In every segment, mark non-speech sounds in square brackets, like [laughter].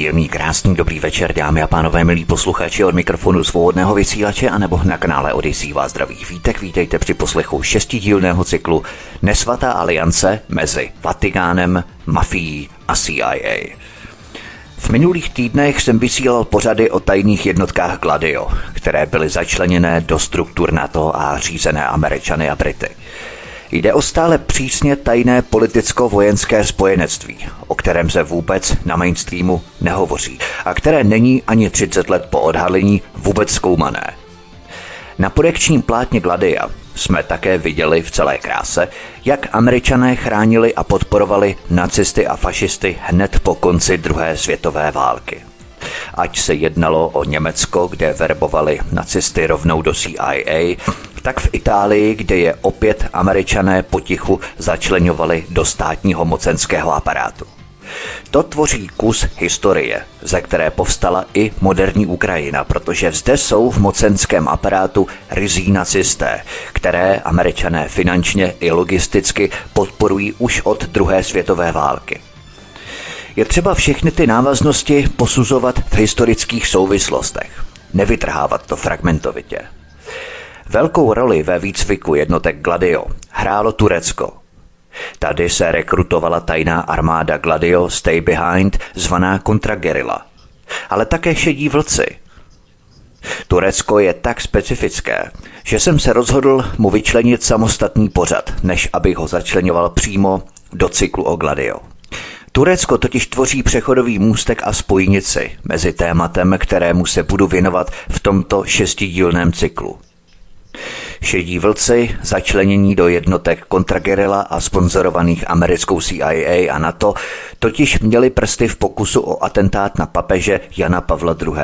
Příjemný, krásný, dobrý večer, dámy a pánové, milí posluchači od mikrofonu svobodného vysílače a nebo na kanále Odisí vás zdraví vítek. Vítejte při poslechu šestidílného cyklu Nesvatá aliance mezi Vatikánem, mafií a CIA. V minulých týdnech jsem vysílal pořady o tajných jednotkách Gladio, které byly začleněné do struktur NATO a řízené Američany a Brity. Jde o stále přísně tajné politicko-vojenské spojenectví, o kterém se vůbec na mainstreamu nehovoří a které není ani 30 let po odhalení vůbec zkoumané. Na projekčním plátně Gladia jsme také viděli v celé kráse, jak američané chránili a podporovali nacisty a fašisty hned po konci druhé světové války. Ať se jednalo o Německo, kde verbovali nacisty rovnou do CIA, tak v Itálii, kde je opět američané potichu začlenovali do státního mocenského aparátu. To tvoří kus historie, ze které povstala i moderní Ukrajina, protože zde jsou v mocenském aparátu rizí nacisté, které američané finančně i logisticky podporují už od druhé světové války. Je třeba všechny ty návaznosti posuzovat v historických souvislostech, nevytrhávat to fragmentovitě. Velkou roli ve výcviku jednotek Gladio hrálo Turecko. Tady se rekrutovala tajná armáda Gladio Stay Behind, zvaná kontragerila. Ale také šedí vlci. Turecko je tak specifické, že jsem se rozhodl mu vyčlenit samostatný pořad, než abych ho začlenoval přímo do cyklu o Gladio. Turecko totiž tvoří přechodový můstek a spojnici mezi tématem, kterému se budu věnovat v tomto šestidílném cyklu. Šedí vlci, začlenění do jednotek kontragerila a sponzorovaných americkou CIA a NATO, totiž měli prsty v pokusu o atentát na papeže Jana Pavla II.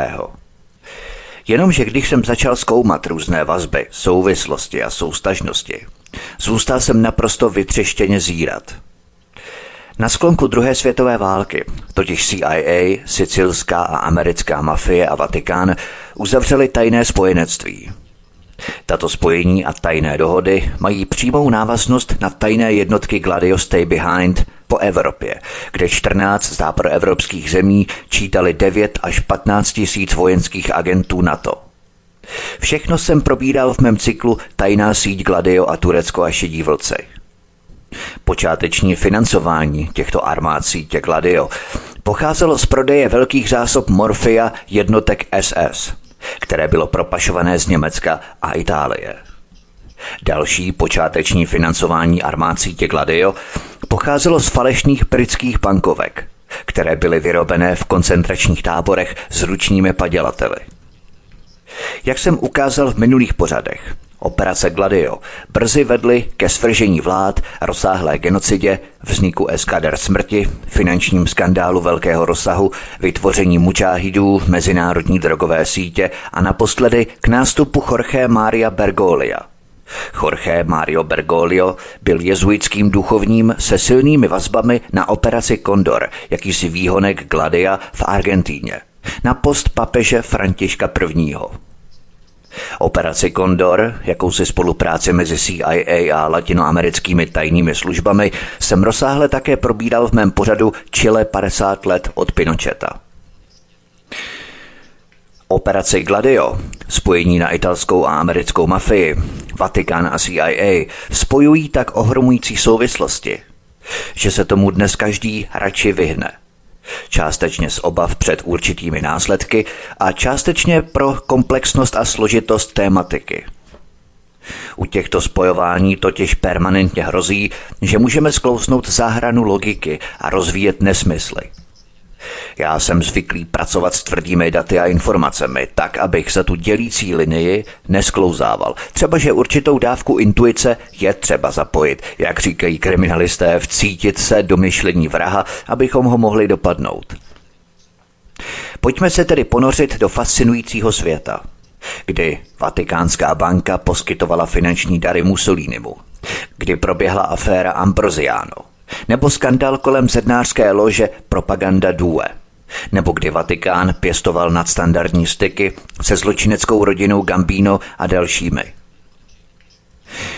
Jenomže když jsem začal zkoumat různé vazby, souvislosti a soustažnosti, zůstal jsem naprosto vytřeštěně zírat – na sklonku druhé světové války totiž CIA, sicilská a americká mafie a Vatikán uzavřeli tajné spojenectví. Tato spojení a tajné dohody mají přímou návaznost na tajné jednotky Gladio Stay Behind po Evropě, kde 14 západoevropských zemí čítali 9 až 15 tisíc vojenských agentů NATO. Všechno jsem probíral v mém cyklu Tajná síť Gladio a Turecko a šedí vlci. Počáteční financování těchto armád sítě Gladio pocházelo z prodeje velkých zásob morfia jednotek SS, které bylo propašované z Německa a Itálie. Další počáteční financování armád sítě Gladio pocházelo z falešných britských bankovek, které byly vyrobené v koncentračních táborech s ručními padělateli. Jak jsem ukázal v minulých pořadech, Operace Gladio brzy vedly ke svržení vlád, rozsáhlé genocidě, vzniku eskader smrti, finančním skandálu velkého rozsahu, vytvoření mučáhidů, mezinárodní drogové sítě a naposledy k nástupu Jorge Maria Bergolia. Jorge Mario Bergoglio byl jezuitským duchovním se silnými vazbami na operaci Condor, jakýsi výhonek Gladia v Argentíně, na post papeže Františka I. Operaci Condor, jakousi spolupráci mezi CIA a latinoamerickými tajnými službami, jsem rozsáhle také probídal v mém pořadu Chile 50 let od Pinocheta. Operaci Gladio, spojení na italskou a americkou mafii, Vatikán a CIA spojují tak ohromující souvislosti, že se tomu dnes každý radši vyhne – částečně z obav před určitými následky a částečně pro komplexnost a složitost tématiky. U těchto spojování totiž permanentně hrozí, že můžeme sklousnout za hranu logiky a rozvíjet nesmysly. Já jsem zvyklý pracovat s tvrdými daty a informacemi, tak, abych za tu dělící linii nesklouzával. Třeba, že určitou dávku intuice je třeba zapojit, jak říkají kriminalisté, vcítit se do myšlení vraha, abychom ho mohli dopadnout. Pojďme se tedy ponořit do fascinujícího světa, kdy Vatikánská banka poskytovala finanční dary Mussolinimu, kdy proběhla aféra Ambrosiano, nebo skandal kolem zednářské lože Propaganda Due, nebo kdy Vatikán pěstoval nadstandardní styky se zločineckou rodinou Gambino a dalšími.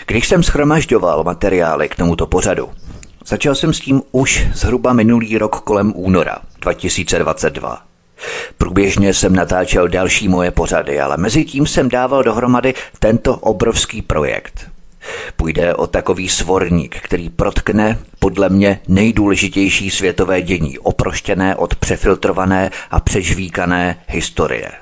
Když jsem schromažďoval materiály k tomuto pořadu, začal jsem s tím už zhruba minulý rok kolem února 2022. Průběžně jsem natáčel další moje pořady, ale mezi tím jsem dával dohromady tento obrovský projekt. Půjde o takový svorník, který protkne podle mě nejdůležitější světové dění, oproštěné od přefiltrované a přežvíkané historie.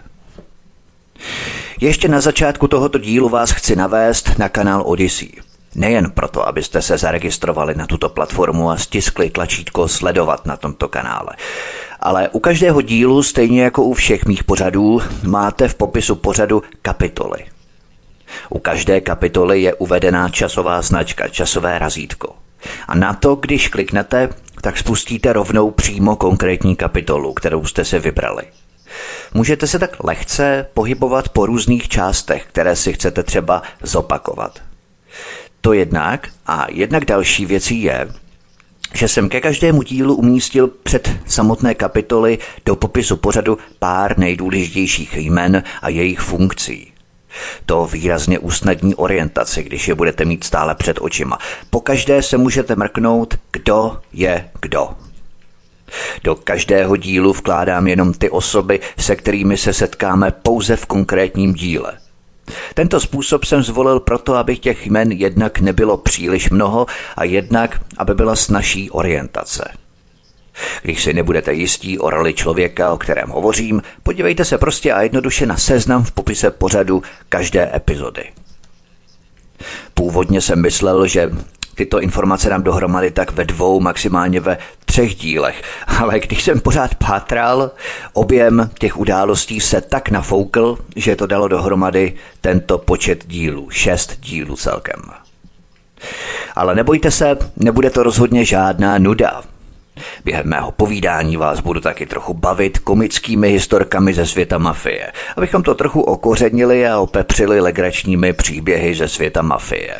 Ještě na začátku tohoto dílu vás chci navést na kanál Odyssey. Nejen proto, abyste se zaregistrovali na tuto platformu a stiskli tlačítko sledovat na tomto kanále, ale u každého dílu, stejně jako u všech mých pořadů, máte v popisu pořadu kapitoly. U každé kapitoly je uvedená časová značka, časové razítko. A na to, když kliknete, tak spustíte rovnou přímo konkrétní kapitolu, kterou jste si vybrali. Můžete se tak lehce pohybovat po různých částech, které si chcete třeba zopakovat. To jednak a jednak další věcí je, že jsem ke každému dílu umístil před samotné kapitoly do popisu pořadu pár nejdůležitějších jmen a jejich funkcí. To výrazně usnadní orientaci, když je budete mít stále před očima. Po každé se můžete mrknout, kdo je kdo. Do každého dílu vkládám jenom ty osoby, se kterými se setkáme pouze v konkrétním díle – tento způsob jsem zvolil proto, aby těch jmen jednak nebylo příliš mnoho a jednak, aby byla snažší orientace. Když si nebudete jistí o roli člověka, o kterém hovořím, podívejte se prostě a jednoduše na seznam v popise pořadu každé epizody. Původně jsem myslel, že tyto informace dám dohromady tak ve dvou, maximálně ve třech dílech. Ale když jsem pořád pátral, objem těch událostí se tak nafoukl, že to dalo dohromady tento počet dílů, šest dílů celkem. Ale nebojte se, nebude to rozhodně žádná nuda. Během mého povídání vás budu taky trochu bavit komickými historkami ze světa mafie, abychom to trochu okořenili a opepřili legračními příběhy ze světa mafie.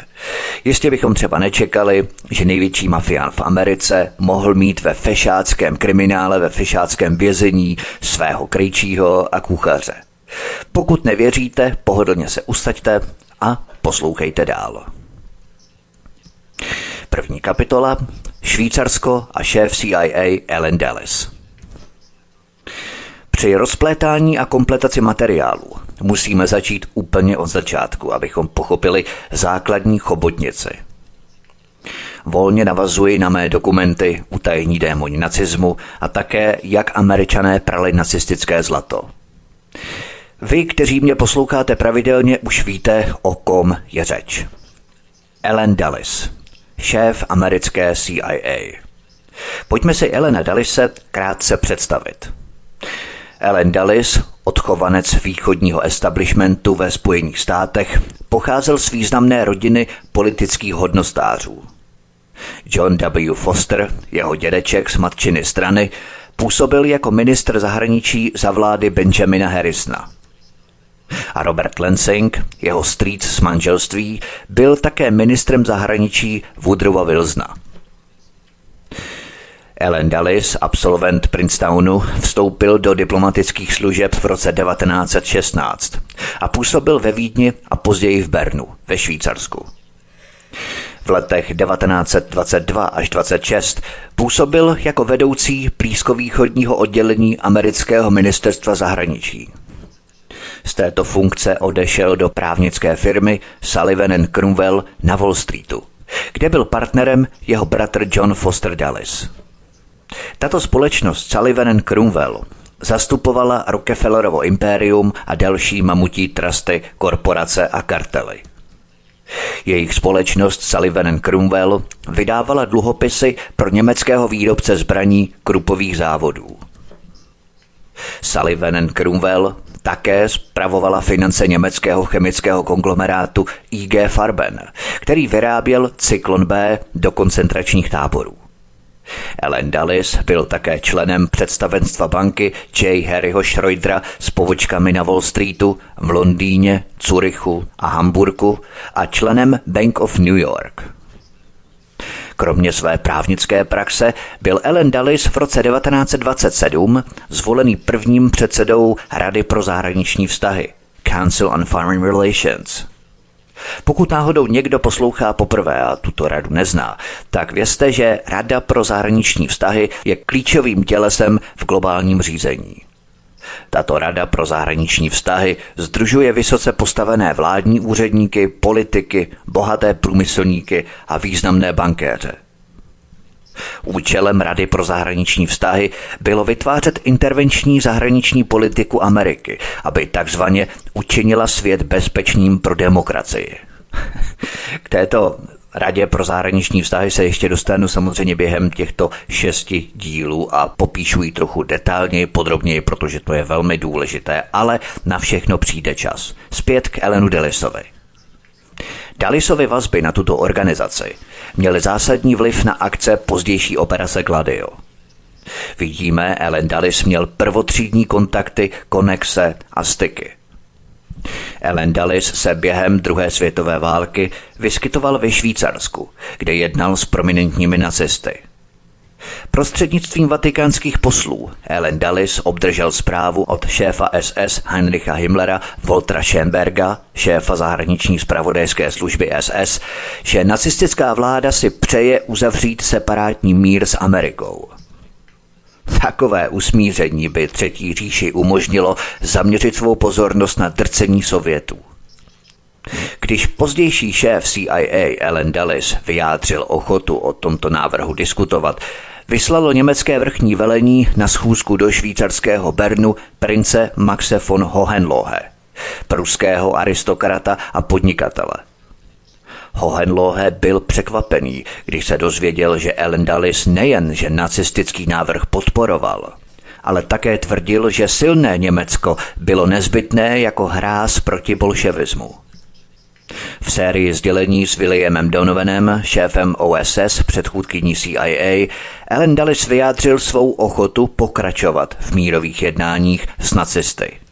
Jistě bychom třeba nečekali, že největší mafián v Americe mohl mít ve fešáckém kriminále, ve fešáckém vězení svého krejčího a kuchaře. Pokud nevěříte, pohodlně se usaďte a poslouchejte dál. První kapitola Švýcarsko a šéf CIA Ellen Dallas. Při rozplétání a kompletaci materiálu musíme začít úplně od začátku, abychom pochopili základní chobotnici. Volně navazuji na mé dokumenty Utajení démoni nacismu a také Jak američané prali nacistické zlato. Vy, kteří mě posloucháte pravidelně, už víte, o kom je řeč. Ellen Dallas, šéf americké CIA. Pojďme si Elena Dallise krátce představit. Ellen Dallis, odchovanec východního establishmentu ve Spojených státech, pocházel z významné rodiny politických hodnostářů. John W. Foster, jeho dědeček z matčiny strany, působil jako ministr zahraničí za vlády Benjamina Harrisona. A Robert Lansing, jeho strýc z manželství, byl také ministrem zahraničí Woodrowa Wilsona. Ellen Dallis, absolvent Princetonu, vstoupil do diplomatických služeb v roce 1916 a působil ve Vídni a později v Bernu, ve Švýcarsku. V letech 1922 až 26 působil jako vedoucí blízkovýchodního oddělení amerického ministerstva zahraničí. Z této funkce odešel do právnické firmy Sullivan Cromwell na Wall Streetu, kde byl partnerem jeho bratr John Foster Dulles. Tato společnost Sullivan Cromwell zastupovala Rockefellerovo impérium a další mamutí trusty, korporace a kartely. Jejich společnost Sullivan Cromwell vydávala dluhopisy pro německého výrobce zbraní Krupových závodů. Sullivan Cromwell také spravovala finance německého chemického konglomerátu IG Farben, který vyráběl cyklon B do koncentračních táborů. Ellen Dallis byl také členem představenstva banky J. Harryho Schroedera s povočkami na Wall Streetu, v Londýně, Curychu a Hamburku a členem Bank of New York. Kromě své právnické praxe byl Ellen Dulles v roce 1927 zvolený prvním předsedou Rady pro zahraniční vztahy Council on Foreign Relations. Pokud náhodou někdo poslouchá poprvé a tuto radu nezná, tak vězte, že Rada pro zahraniční vztahy je klíčovým tělesem v globálním řízení. Tato Rada pro zahraniční vztahy združuje vysoce postavené vládní úředníky, politiky, bohaté průmyslníky a významné bankéře. Účelem Rady pro zahraniční vztahy bylo vytvářet intervenční zahraniční politiku Ameriky, aby takzvaně učinila svět bezpečným pro demokracii. K této Radě pro zahraniční vztahy se ještě dostanu samozřejmě během těchto šesti dílů a popíšu ji trochu detailněji, podrobněji, protože to je velmi důležité, ale na všechno přijde čas. Zpět k Elenu Delisovi. Dalisovy vazby na tuto organizaci měly zásadní vliv na akce pozdější operace Gladio. Vidíme, Ellen Dallis měl prvotřídní kontakty, konexe a styky. Ellen Dallis se během druhé světové války vyskytoval ve Švýcarsku, kde jednal s prominentními nacisty. Prostřednictvím vatikánských poslů Ellen Dallis obdržel zprávu od šéfa SS Heinricha Himmlera Voltra Schönberga, šéfa zahraniční spravodajské služby SS, že nacistická vláda si přeje uzavřít separátní mír s Amerikou. Takové usmíření by Třetí říši umožnilo zaměřit svou pozornost na drcení Sovětů. Když pozdější šéf CIA Ellen Dulles vyjádřil ochotu o tomto návrhu diskutovat, vyslalo německé vrchní velení na schůzku do švýcarského Bernu prince Maxe von Hohenlohe, pruského aristokrata a podnikatele. Hohenlohe byl překvapený, když se dozvěděl, že Ellen Dulles nejen, že nacistický návrh podporoval, ale také tvrdil, že silné Německo bylo nezbytné jako hráz proti bolševismu. V sérii sdělení s Williamem Donovanem, šéfem OSS, předchůdkyní CIA, Ellen Dulles vyjádřil svou ochotu pokračovat v mírových jednáních s nacisty.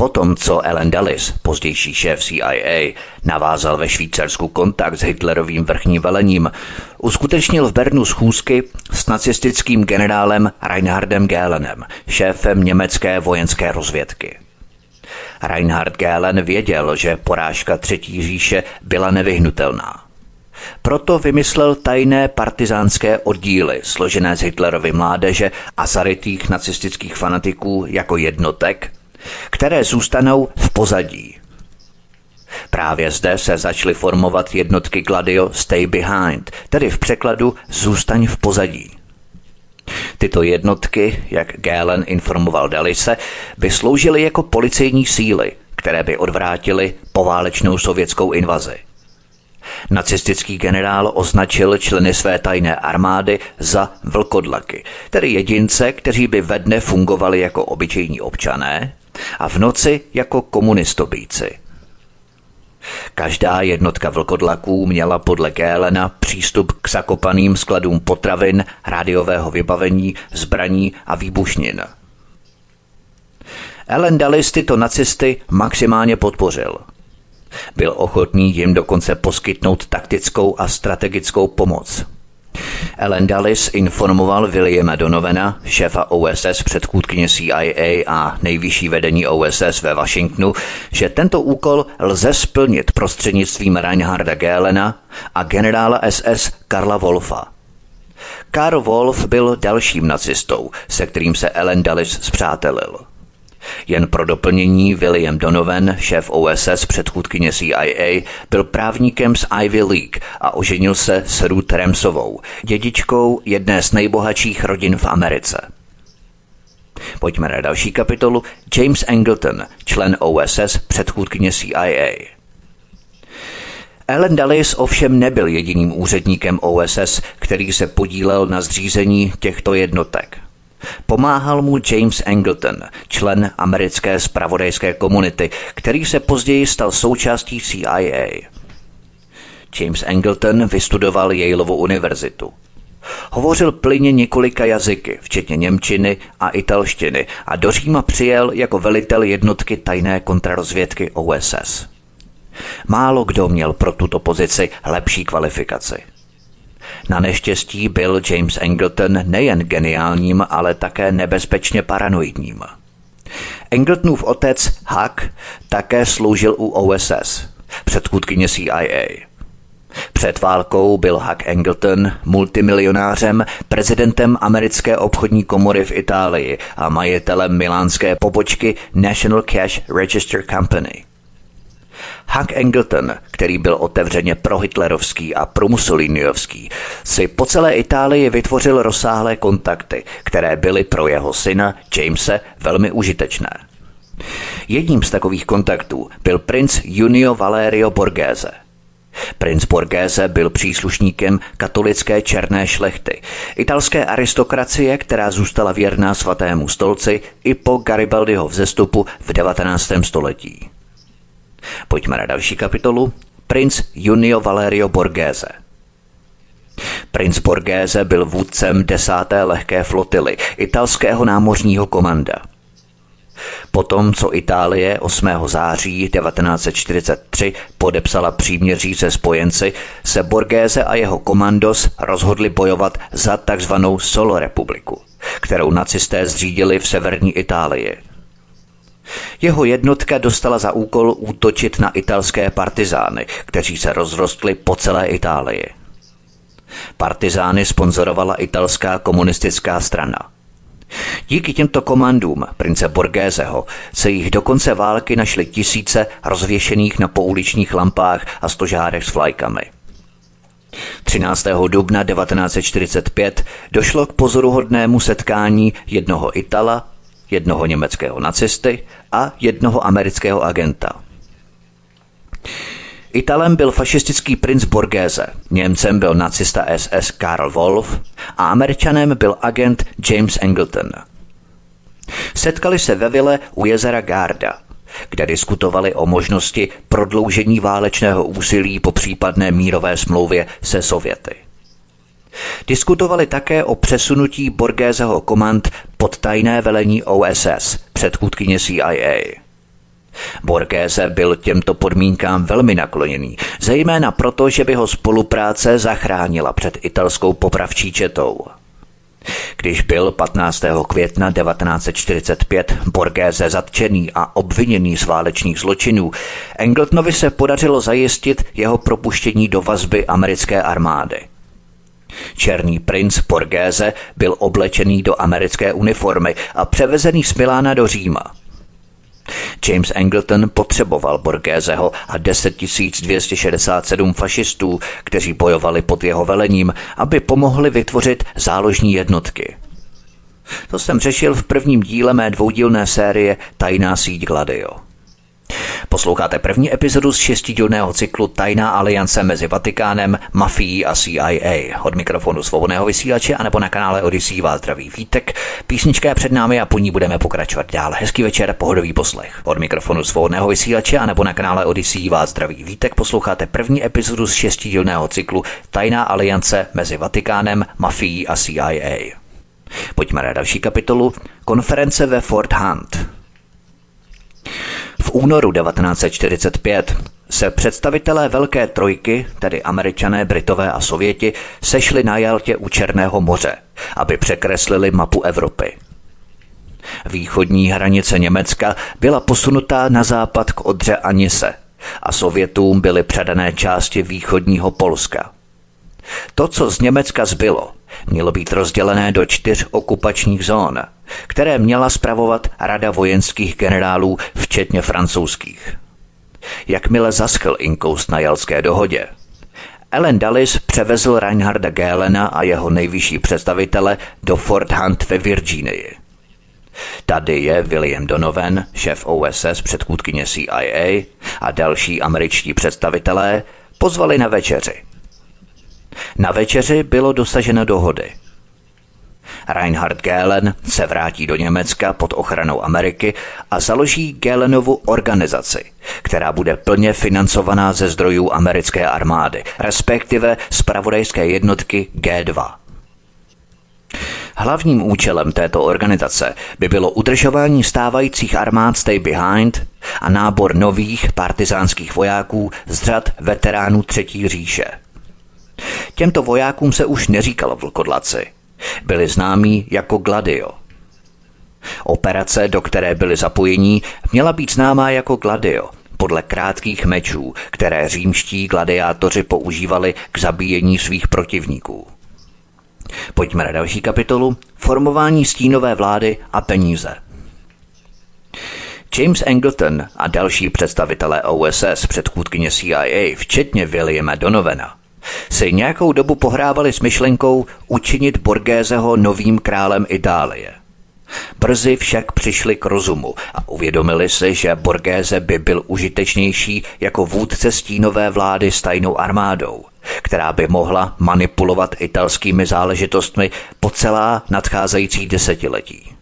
Potom, co Ellen Dulles, pozdější šéf CIA, navázal ve Švýcarsku kontakt s Hitlerovým vrchním velením, uskutečnil v Bernu schůzky s nacistickým generálem Reinhardem Gehlenem, šéfem německé vojenské rozvědky. Reinhard Gehlen věděl, že porážka Třetí říše byla nevyhnutelná. Proto vymyslel tajné partizánské oddíly, složené z Hitlerovy mládeže a zarytých nacistických fanatiků jako jednotek, které zůstanou v pozadí. Právě zde se začaly formovat jednotky Gladio Stay Behind, tedy v překladu Zůstaň v pozadí. Tyto jednotky, jak Galen informoval Dalise, by sloužily jako policejní síly, které by odvrátily poválečnou sovětskou invazi. Nacistický generál označil členy své tajné armády za vlkodlaky, tedy jedince, kteří by ve dne fungovali jako obyčejní občané a v noci jako komunistobíci. Každá jednotka vlkodlaků měla podle Kélena přístup k zakopaným skladům potravin, rádiového vybavení, zbraní a výbušnin. Ellen Dulles tyto nacisty maximálně podpořil. Byl ochotný jim dokonce poskytnout taktickou a strategickou pomoc – Ellen Dulles informoval Williama Donovena, šéfa OSS předchůdkyně CIA a nejvyšší vedení OSS ve Washingtonu, že tento úkol lze splnit prostřednictvím Reinharda Gélena a generála SS Karla Wolfa. Karl Wolf byl dalším nacistou, se kterým se Ellen Dulles zpřátelil. Jen pro doplnění William Donovan, šéf OSS předchůdkyně CIA, byl právníkem z Ivy League a oženil se s Ruth Ramsovou, dědičkou jedné z nejbohatších rodin v Americe. Pojďme na další kapitolu. James Angleton, člen OSS, předchůdkyně CIA. Ellen Dulles ovšem nebyl jediným úředníkem OSS, který se podílel na zřízení těchto jednotek. Pomáhal mu James Angleton, člen americké spravodajské komunity, který se později stal součástí CIA. James Angleton vystudoval Yaleovu univerzitu. Hovořil plyně několika jazyky, včetně němčiny a italštiny a do Říma přijel jako velitel jednotky tajné kontrarozvědky OSS. Málo kdo měl pro tuto pozici lepší kvalifikaci. Na neštěstí byl James Angleton nejen geniálním, ale také nebezpečně paranoidním. Angletonův otec Huck také sloužil u OSS, předchůdkyně CIA. Před válkou byl Huck Angleton multimilionářem, prezidentem americké obchodní komory v Itálii a majitelem milánské pobočky National Cash Register Company. Huck Angleton, který byl otevřeně prohitlerovský a promusoliniovský, si po celé Itálii vytvořil rozsáhlé kontakty, které byly pro jeho syna Jamese velmi užitečné. Jedním z takových kontaktů byl princ Junio Valerio Borghese – Princ Borghese byl příslušníkem katolické černé šlechty, italské aristokracie, která zůstala věrná svatému stolci i po Garibaldiho vzestupu v 19. století. Pojďme na další kapitolu. Princ Junio Valerio Borghese. Princ Borghese byl vůdcem desáté lehké flotily italského námořního komanda – Potom, co Itálie 8. září 1943 podepsala příměří se spojenci, se Borghese a jeho komandos rozhodli bojovat za takzvanou Solo republiku, kterou nacisté zřídili v severní Itálii. Jeho jednotka dostala za úkol útočit na italské partizány, kteří se rozrostli po celé Itálii. Partizány sponzorovala italská komunistická strana – Díky těmto komandům prince Borgézeho se jich do konce války našly tisíce rozvěšených na pouličních lampách a stožárech s vlajkami. 13. dubna 1945 došlo k pozoruhodnému setkání jednoho Itala, jednoho německého nacisty a jednoho amerického agenta. Italem byl fašistický princ Borghese, Němcem byl nacista SS Karl Wolf a Američanem byl agent James Angleton. Setkali se ve vile u jezera Garda, kde diskutovali o možnosti prodloužení válečného úsilí po případné mírové smlouvě se Sověty. Diskutovali také o přesunutí Borgézeho komand pod tajné velení OSS, předchůdkyně CIA. Borgese byl těmto podmínkám velmi nakloněný, zejména proto, že by ho spolupráce zachránila před italskou popravčí četou. Když byl 15. května 1945 Borgese zatčený a obviněný z válečných zločinů, Engletonovi se podařilo zajistit jeho propuštění do vazby americké armády. Černý princ Borgese byl oblečený do americké uniformy a převezený z Milána do Říma – James Angleton potřeboval Borgézeho a 10 267 fašistů, kteří bojovali pod jeho velením, aby pomohli vytvořit záložní jednotky. To jsem řešil v prvním díle mé dvoudílné série Tajná síť Gladio. Posloucháte první epizodu z šestidílného cyklu Tajná aliance mezi Vatikánem, mafií a CIA. Od mikrofonu svobodného vysílače a nebo na kanále Odyssey vás zdraví vítek. Písnička je před námi a po ní budeme pokračovat dál. Hezký večer, pohodový poslech. Od mikrofonu svobodného vysílače a nebo na kanále Odyssey vás zdraví vítek. Posloucháte první epizodu z šestidílného cyklu Tajná aliance mezi Vatikánem, mafií a CIA. Pojďme na další kapitolu. Konference ve Fort Hunt. V únoru 1945 se představitelé Velké trojky, tedy američané, britové a sověti, sešli na Jaltě u Černého moře, aby překreslili mapu Evropy. Východní hranice Německa byla posunutá na západ k Odře Anise a Sovětům byly předané části východního Polska. To, co z Německa zbylo, mělo být rozdělené do čtyř okupačních zón, které měla spravovat Rada vojenských generálů, včetně francouzských. Jakmile zaschl inkoust na Jalské dohodě, Ellen Dulles převezl Reinharda Gélena a jeho nejvyšší představitele do Fort Hunt ve Virginii. Tady je William Donovan, šéf OSS předchůdkyně CIA a další američtí představitelé pozvali na večeři – na večeři bylo dosaženo dohody. Reinhard Gehlen se vrátí do Německa pod ochranou Ameriky a založí Gehlenovu organizaci, která bude plně financovaná ze zdrojů americké armády, respektive pravodajské jednotky G2. Hlavním účelem této organizace by bylo udržování stávajících armád Stay Behind a nábor nových partizánských vojáků z řad veteránů Třetí říše – Těmto vojákům se už neříkalo vlkodlaci. Byli známí jako Gladio. Operace, do které byli zapojení, měla být známá jako Gladio, podle krátkých mečů, které římští gladiátoři používali k zabíjení svých protivníků. Pojďme na další kapitolu. Formování stínové vlády a peníze. James Angleton a další představitelé OSS, předchůdkyně CIA, včetně Williama Donovana, si nějakou dobu pohrávali s myšlenkou učinit Borgézeho novým králem Itálie. Brzy však přišli k rozumu a uvědomili si, že Borgéze by byl užitečnější jako vůdce stínové vlády s tajnou armádou, která by mohla manipulovat italskými záležitostmi po celá nadcházející desetiletí.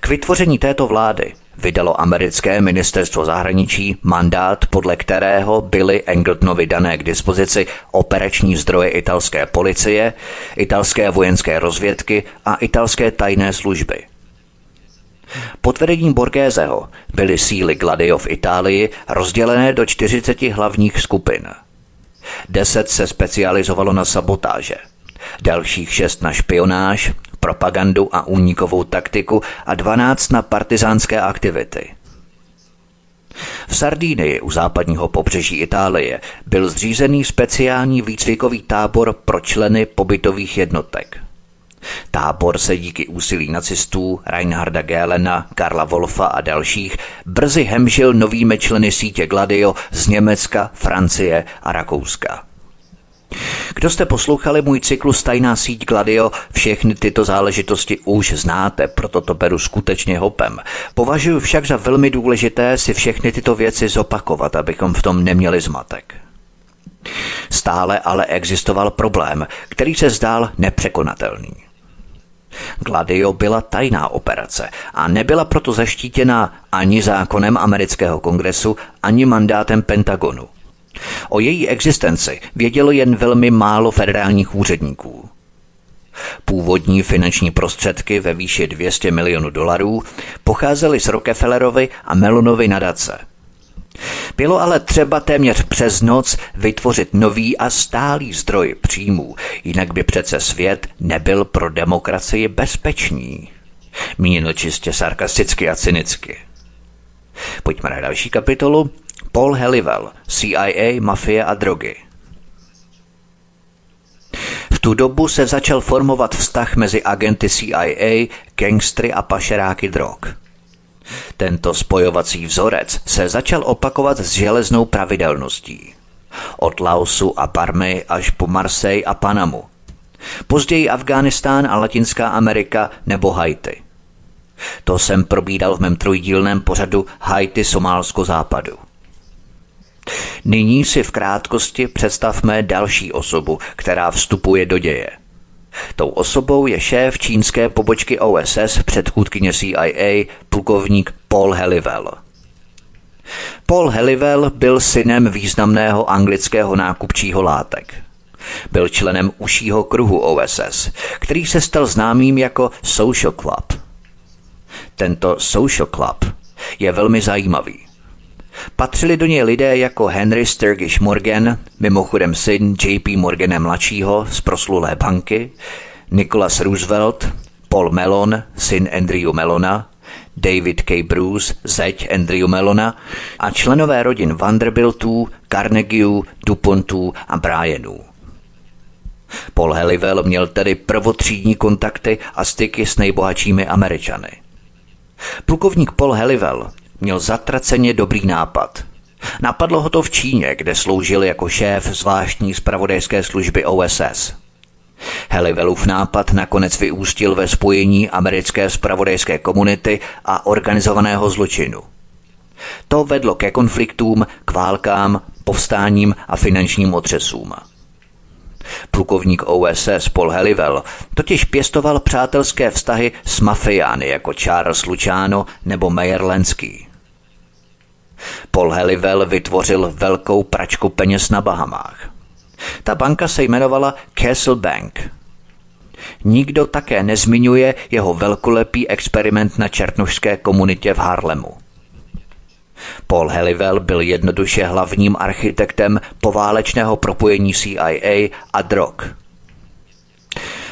K vytvoření této vlády vydalo americké ministerstvo zahraničí mandát, podle kterého byly Engletonovi dané k dispozici operační zdroje italské policie, italské vojenské rozvědky a italské tajné služby. Pod vedením Borgézeho byly síly Gladio v Itálii rozdělené do 40 hlavních skupin. Deset se specializovalo na sabotáže, dalších šest na špionáž, propagandu a únikovou taktiku a 12 na partizánské aktivity. V Sardínii u západního pobřeží Itálie byl zřízený speciální výcvikový tábor pro členy pobytových jednotek. Tábor se díky úsilí nacistů Reinharda Gélena, Karla Wolfa a dalších brzy hemžil novými členy sítě Gladio z Německa, Francie a Rakouska. Kdo jste poslouchali můj cyklus Tajná síť Gladio, všechny tyto záležitosti už znáte, proto to beru skutečně hopem. Považuji však za velmi důležité si všechny tyto věci zopakovat, abychom v tom neměli zmatek. Stále ale existoval problém, který se zdál nepřekonatelný. Gladio byla tajná operace a nebyla proto zaštítěna ani zákonem amerického kongresu, ani mandátem Pentagonu. O její existenci vědělo jen velmi málo federálních úředníků. Původní finanční prostředky ve výši 200 milionů dolarů pocházely z Rockefellerovy a Melonovy nadace. Bylo ale třeba téměř přes noc vytvořit nový a stálý zdroj příjmů, jinak by přece svět nebyl pro demokracii bezpečný. Míněno čistě sarkasticky a cynicky. Pojďme na další kapitolu Paul Helivel, CIA, mafie a drogy. V tu dobu se začal formovat vztah mezi agenty CIA, gangstry a pašeráky drog. Tento spojovací vzorec se začal opakovat s železnou pravidelností. Od Laosu a Parmy až po Marseille a Panamu. Později Afghánistán a Latinská Amerika nebo Haiti. To jsem probídal v mém trojdílném pořadu Haiti Somálsko západu. Nyní si v krátkosti představme další osobu, která vstupuje do děje. Tou osobou je šéf čínské pobočky OSS předchůdkyně CIA, plukovník Paul Helivel. Paul Helivel byl synem významného anglického nákupčího látek. Byl členem užšího kruhu OSS, který se stal známým jako Social Club. Tento Social Club je velmi zajímavý. Patřili do něj lidé jako Henry Sturgish Morgan, mimochodem syn JP Morgana mladšího z proslulé banky, Nicholas Roosevelt, Paul Mellon, syn Andrew Mellona, David K. Bruce, zeď Andrew Mellona a členové rodin Vanderbiltů, Carnegieu, DuPontů a Bryanů. Paul Helivel měl tedy prvotřídní kontakty a styky s nejbohatšími Američany. Plukovník Paul Helivel Měl zatraceně dobrý nápad. Napadlo ho to v Číně, kde sloužil jako šéf zvláštní zpravodajské služby OSS. Helivelův nápad nakonec vyústil ve spojení americké zpravodajské komunity a organizovaného zločinu. To vedlo ke konfliktům, k válkám, povstáním a finančním otřesům. Plukovník OSS Paul Helivel totiž pěstoval přátelské vztahy s mafiány jako Charles Luciano nebo Meyer Lenský. Paul Helivel vytvořil velkou pračku peněz na Bahamách. Ta banka se jmenovala Castle Bank. Nikdo také nezmiňuje jeho velkolepý experiment na čertnožské komunitě v Harlemu. Paul Helivel byl jednoduše hlavním architektem poválečného propojení CIA a drog.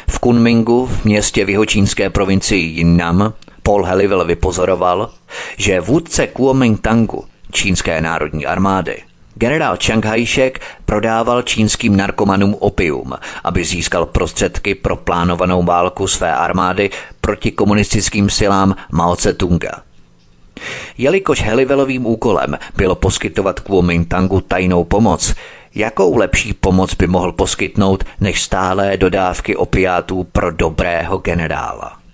V Kunmingu, v městě v jihočínské provincii Jinnam, Paul Helivel vypozoroval, že vůdce Kuomintangu, čínské národní armády, Generál Chiang Kai-shek prodával čínským narkomanům opium, aby získal prostředky pro plánovanou válku své armády proti komunistickým silám Mao Tse-tunga. Jelikož Helivelovým úkolem bylo poskytovat Kuomintangu tajnou pomoc, jakou lepší pomoc by mohl poskytnout než stálé dodávky opiátů pro dobrého generála.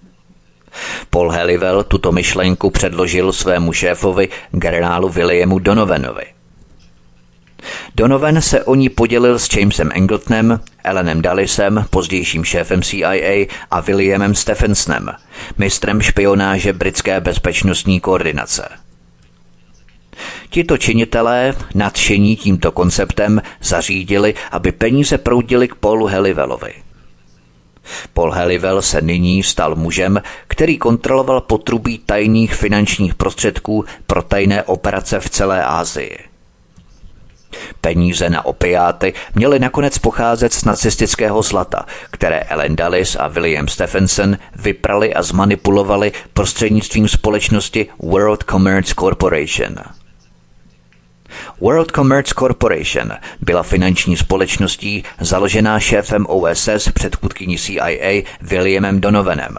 Paul Helivel tuto myšlenku předložil svému šéfovi generálu Williamu Donovanovi – Donovan se o ní podělil s Jamesem Engletonem, Ellenem Dallisem, pozdějším šéfem CIA a Williamem Stephensonem, mistrem špionáže britské bezpečnostní koordinace. Tito činitelé, nadšení tímto konceptem, zařídili, aby peníze proudily k Paulu Helivelovi. Paul Helivel se nyní stal mužem, který kontroloval potrubí tajných finančních prostředků pro tajné operace v celé Asii. Peníze na opiáty měly nakonec pocházet z nacistického zlata, které Ellen Dulles a William Stephenson vyprali a zmanipulovali prostřednictvím společnosti World Commerce Corporation. World Commerce Corporation byla finanční společností založená šéfem OSS předchůdkyní CIA Williamem Donovanem.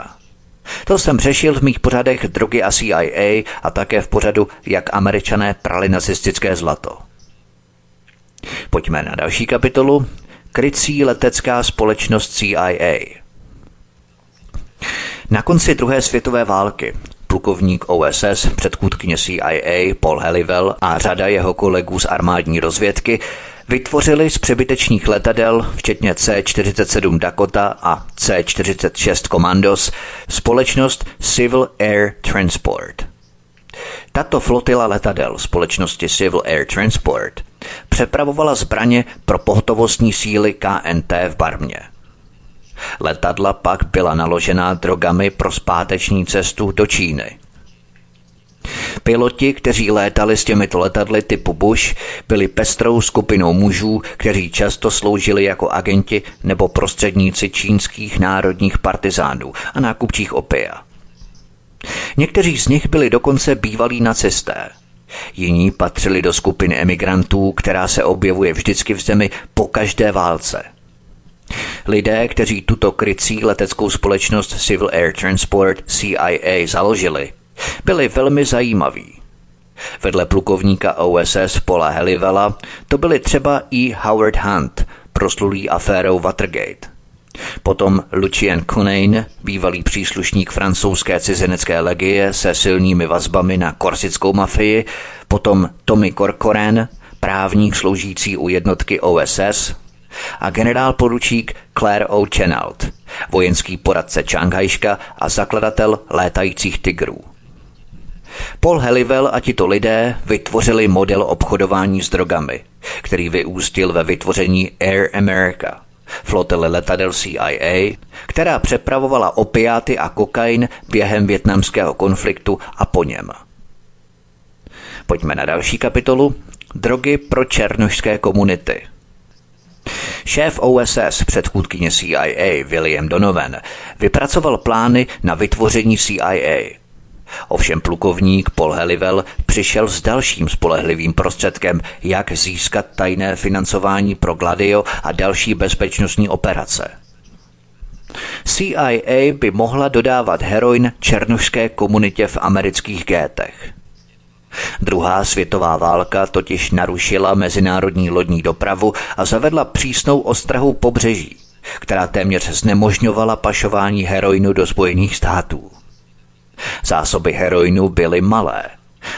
To jsem řešil v mých pořadech Drogy a CIA a také v pořadu Jak američané prali nacistické zlato. Pojďme na další kapitolu. Krycí letecká společnost CIA. Na konci druhé světové války plukovník OSS, předchůdkyně CIA Paul Helivel a řada jeho kolegů z armádní rozvědky vytvořili z přebytečných letadel, včetně C-47 Dakota a C-46 Commandos, společnost Civil Air Transport. Tato flotila letadel společnosti Civil Air Transport přepravovala zbraně pro pohotovostní síly KNT v Barmě. Letadla pak byla naložená drogami pro zpáteční cestu do Číny. Piloti, kteří létali s těmito letadly typu Bush, byli pestrou skupinou mužů, kteří často sloužili jako agenti nebo prostředníci čínských národních partizánů a nákupčích opia. Někteří z nich byli dokonce bývalí nacisté – Jiní patřili do skupiny emigrantů, která se objevuje vždycky v zemi po každé válce. Lidé, kteří tuto krycí leteckou společnost Civil Air Transport CIA založili, byli velmi zajímaví. Vedle plukovníka OSS Paula Helivela to byli třeba i Howard Hunt, proslulý aférou Watergate. Potom Lucien Cunain, bývalý příslušník francouzské cizinecké legie se silnými vazbami na korsickou mafii, potom Tommy Corcoran, právník sloužící u jednotky OSS, a generál poručík Claire O. Chenault, vojenský poradce Čanghajška a zakladatel létajících tigrů. Paul Helivel a tito lidé vytvořili model obchodování s drogami, který vyústil ve vytvoření Air America – flotily letadel CIA, která přepravovala opiáty a kokain během větnamského konfliktu a po něm. Pojďme na další kapitolu. Drogy pro černožské komunity. Šéf OSS, předchůdkyně CIA William Donovan, vypracoval plány na vytvoření CIA – Ovšem plukovník Paul Helivel přišel s dalším spolehlivým prostředkem, jak získat tajné financování pro Gladio a další bezpečnostní operace. CIA by mohla dodávat heroin černožské komunitě v amerických gétech. Druhá světová válka totiž narušila mezinárodní lodní dopravu a zavedla přísnou ostrahu pobřeží, která téměř znemožňovala pašování heroinu do Spojených států. Zásoby heroinu byly malé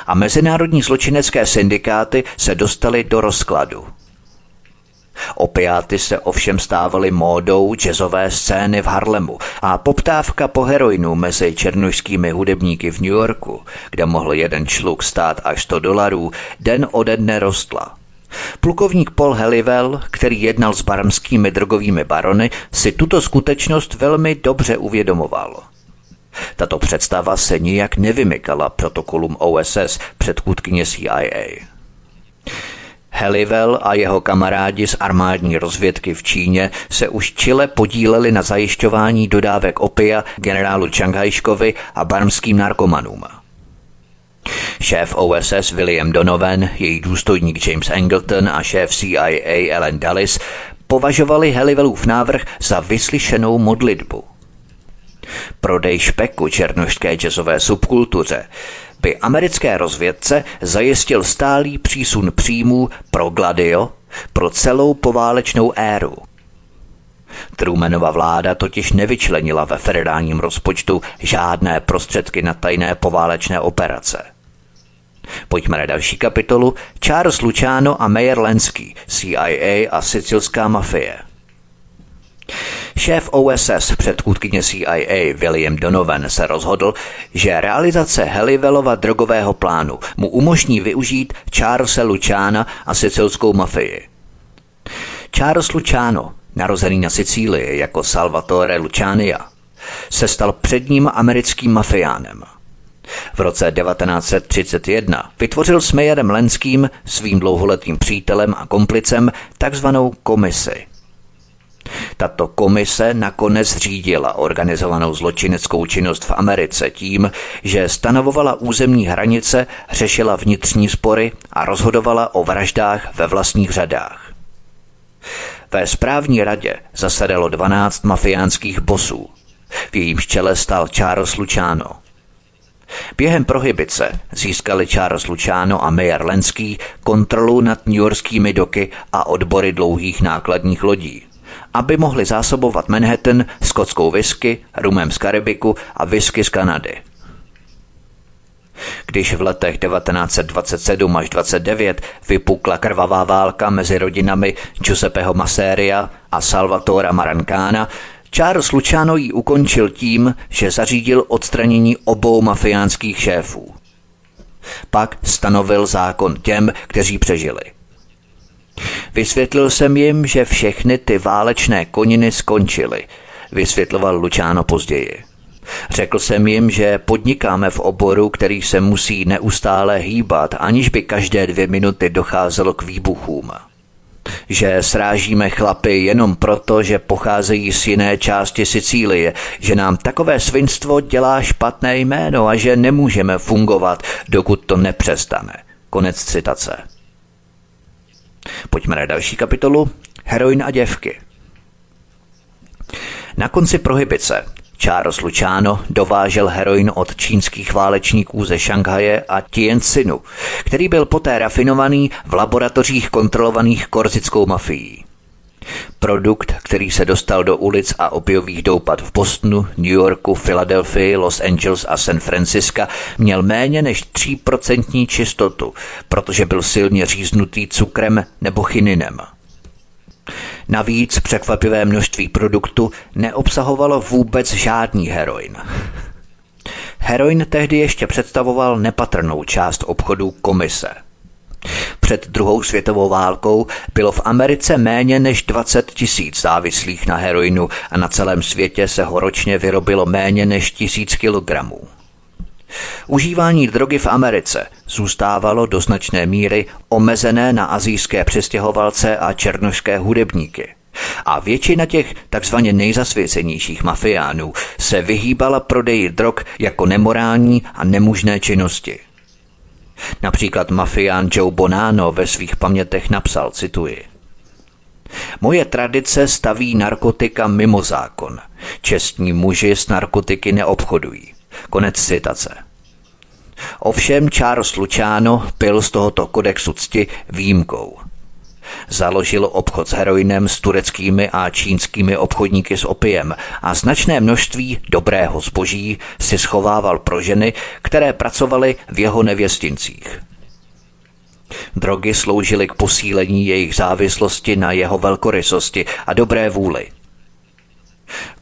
a mezinárodní zločinecké syndikáty se dostaly do rozkladu. Opiáty se ovšem stávaly módou jazzové scény v Harlemu a poptávka po heroinu mezi černožskými hudebníky v New Yorku, kde mohl jeden čluk stát až 100 dolarů, den ode dne rostla. Plukovník Paul Helivel, který jednal s barmskými drogovými barony, si tuto skutečnost velmi dobře uvědomoval – Tato představa se nijak nevymykala protokolům OSS předchůdkyně CIA. Helivel a jeho kamarádi z armádní rozvědky v Číně se už čile podíleli na zajišťování dodávek opia generálu Čanghajškovi a barmským narkomanům. Šéf OSS William Donovan, její důstojník James Angleton a šéf CIA Ellen Dulles považovali Helivelův návrh za vyslyšenou modlitbu. Prodej špeku černošské jazzové subkultuře by americké rozvědce zajistil stálý přísun příjmů pro Gladio pro celou poválečnou éru. Trumanova vláda totiž nevyčlenila ve federálním rozpočtu žádné prostředky na tajné poválečné operace. Pojďme na další kapitolu. Charles Luciano a Mayer Lenský, CIA a sicilská mafie. Šéf OSS předchůdkyně CIA William Donovan se rozhodl, že realizace Helivelova drogového plánu mu umožní využít Charlesa Luciana a sicilskou mafii. Charles Luciano, narozený na Sicílii jako Salvatore Luciania, se stal předním americkým mafiánem. V roce 1931 vytvořil s Mayerem Lenským, svým dlouholetým přítelem a komplicem, takzvanou komisi – tato komise nakonec řídila organizovanou zločineckou činnost v Americe tím, že stanovovala územní hranice, řešila vnitřní spory a rozhodovala o vraždách ve vlastních řadách. Ve správní radě zasedalo 12 mafiánských bosů. V jejím čele stal Charles Luciano. Během prohybice získali Charles Luciano a Mayer Lenský kontrolu nad newyorskými doky a odbory dlouhých nákladních lodí aby mohli zásobovat Manhattan skotskou whisky, rumem z Karibiku a whisky z Kanady. Když v letech 1927 až 29 vypukla krvavá válka mezi rodinami Giuseppeho Masseria a Salvatora Marancana, Charles Luciano ji ukončil tím, že zařídil odstranění obou mafiánských šéfů. Pak stanovil zákon těm, kteří přežili. Vysvětlil jsem jim, že všechny ty válečné koniny skončily, vysvětloval Lučáno později. Řekl jsem jim, že podnikáme v oboru, který se musí neustále hýbat, aniž by každé dvě minuty docházelo k výbuchům. Že srážíme chlapy jenom proto, že pocházejí z jiné části Sicílie, že nám takové svinstvo dělá špatné jméno a že nemůžeme fungovat, dokud to nepřestane. Konec citace. Pojďme na další kapitolu. Heroin a děvky. Na konci prohybice Charles Luciano dovážel heroin od čínských válečníků ze Šanghaje a Tianjinu, který byl poté rafinovaný v laboratořích kontrolovaných korzickou mafií. Produkt, který se dostal do ulic a opiových doupad v Bostonu, New Yorku, Philadelphii, Los Angeles a San Francisco, měl méně než 3% čistotu, protože byl silně říznutý cukrem nebo chininem. Navíc překvapivé množství produktu neobsahovalo vůbec žádný heroin. Heroin tehdy ještě představoval nepatrnou část obchodů komise – před druhou světovou válkou bylo v Americe méně než 20 tisíc závislých na heroinu a na celém světě se ho ročně vyrobilo méně než tisíc kilogramů. Užívání drogy v Americe zůstávalo do značné míry omezené na azijské přestěhovalce a černošské hudebníky. A většina těch takzvaně nejzasvěcenějších mafiánů se vyhýbala prodeji drog jako nemorální a nemužné činnosti. Například mafián Joe Bonano ve svých pamětech napsal, cituji, Moje tradice staví narkotika mimo zákon. Čestní muži s narkotiky neobchodují. Konec citace. Ovšem Charles Luciano pil z tohoto kodexu cti výjimkou. Založil obchod s heroinem s tureckými a čínskými obchodníky s opiem a značné množství dobrého zboží si schovával pro ženy, které pracovaly v jeho nevěstincích. Drogy sloužily k posílení jejich závislosti na jeho velkorysosti a dobré vůli.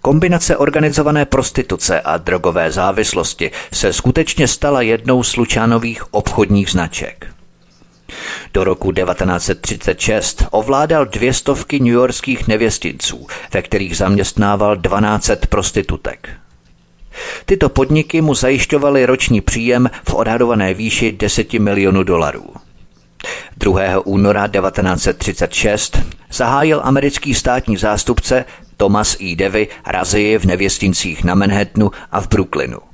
Kombinace organizované prostituce a drogové závislosti se skutečně stala jednou z Lučánových obchodních značek. Do roku 1936 ovládal dvě stovky newyorských nevěstinců, ve kterých zaměstnával 12 prostitutek. Tyto podniky mu zajišťovaly roční příjem v odhadované výši 10 milionů dolarů. 2. února 1936 zahájil americký státní zástupce Thomas E. Devy razii v nevěstincích na Manhattanu a v Brooklynu.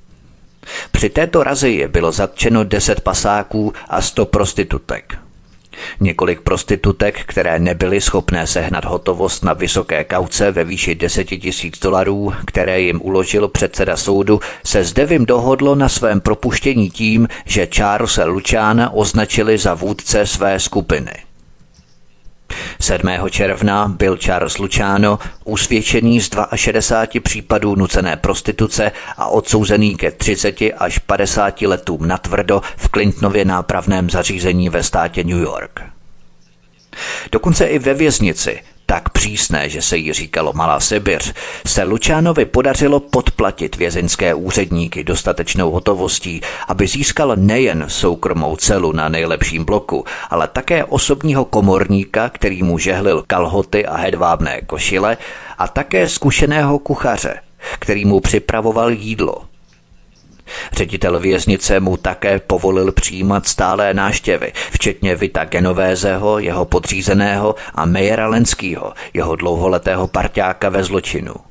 Při této razii bylo zatčeno 10 pasáků a 100 prostitutek. Několik prostitutek, které nebyly schopné sehnat hotovost na vysoké kauce ve výši 10 tisíc dolarů, které jim uložil předseda soudu, se s Devim dohodlo na svém propuštění tím, že Charlesa Lučána označili za vůdce své skupiny. 7. června byl Charles Luciano usvědčený z 62 případů nucené prostituce a odsouzený ke 30 až 50 letům natvrdo v Clintonově nápravném zařízení ve státě New York. Dokonce i ve věznici tak přísné, že se jí říkalo Malá Sibiř, se Lučánovi podařilo podplatit vězeňské úředníky dostatečnou hotovostí, aby získal nejen soukromou celu na nejlepším bloku, ale také osobního komorníka, který mu žehlil kalhoty a hedvábné košile, a také zkušeného kuchaře, který mu připravoval jídlo – Ředitel věznice mu také povolil přijímat stálé náštěvy, včetně Vita Genovézeho, jeho podřízeného a Mejera Lenskýho, jeho dlouholetého parťáka ve zločinu.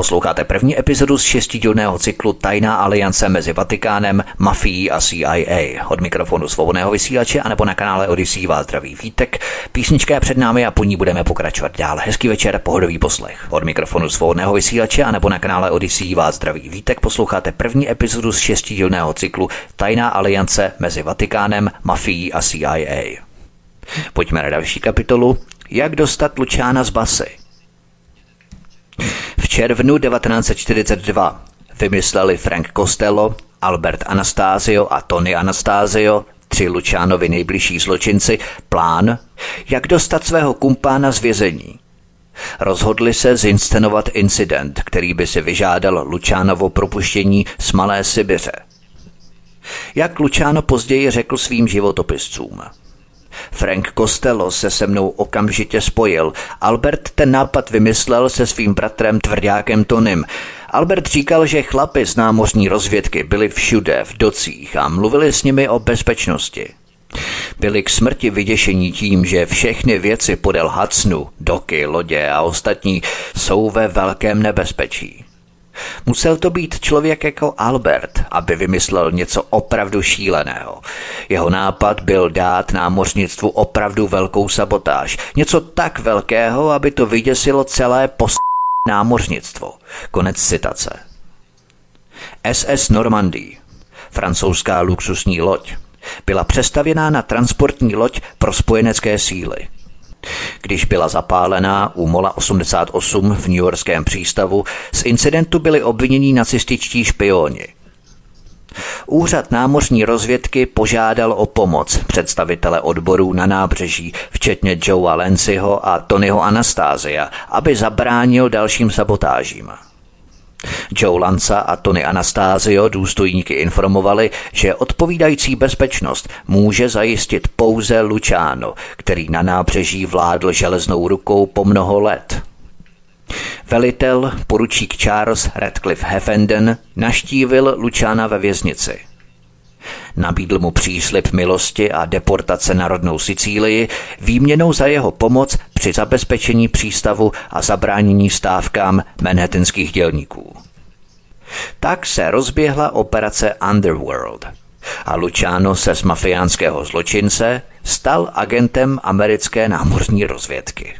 Posloucháte první epizodu z šestidílného cyklu Tajná aliance mezi Vatikánem, mafií a CIA. Od mikrofonu svobodného vysílače a nebo na kanále Odyssey vás zdraví vítek. Písnička je před námi a po ní budeme pokračovat dál. Hezký večer, pohodový poslech. Od mikrofonu svobodného vysílače a nebo na kanále Odyssey vás zdraví vítek. Posloucháte první epizodu z šestidílného cyklu Tajná aliance mezi Vatikánem, mafií a CIA. Pojďme na další kapitolu. Jak dostat Lučána z basy? V červnu 1942 vymysleli Frank Costello, Albert Anastasio a Tony Anastasio, tři Lučánovi nejbližší zločinci, plán, jak dostat svého kumpána z vězení. Rozhodli se zinscenovat incident, který by si vyžádal Lučánovo propuštění z Malé Sibiře. Jak Lučáno později řekl svým životopiscům – Frank Costello se se mnou okamžitě spojil. Albert ten nápad vymyslel se svým bratrem tvrdákem Tonym. Albert říkal, že chlapi z námořní rozvědky byli všude, v docích a mluvili s nimi o bezpečnosti. Byli k smrti vyděšení tím, že všechny věci podél Hudsonu, doky, lodě a ostatní jsou ve velkém nebezpečí. Musel to být člověk jako Albert, aby vymyslel něco opravdu šíleného. Jeho nápad byl dát námořnictvu opravdu velkou sabotáž. Něco tak velkého, aby to vyděsilo celé post námořnictvo. Konec citace. SS Normandie, francouzská luxusní loď, byla přestavěná na transportní loď pro spojenecké síly – když byla zapálená u Mola 88 v New Yorkském přístavu, z incidentu byli obvinění nacističtí špioni. Úřad námořní rozvědky požádal o pomoc představitele odborů na nábřeží, včetně Joea Lenciho a Tonyho Anastázia, aby zabránil dalším sabotážím. Joe Lanza a Tony Anastasio důstojníky informovali, že odpovídající bezpečnost může zajistit pouze Luciano, který na nábřeží vládl železnou rukou po mnoho let. Velitel, poručík Charles Radcliffe Heffenden, naštívil Luciana ve věznici – Nabídl mu příslip milosti a deportace na rodnou Sicílii výměnou za jeho pomoc při zabezpečení přístavu a zabránění stávkám manhattanských dělníků. Tak se rozběhla operace Underworld a Luciano se z mafiánského zločince stal agentem americké námořní rozvědky.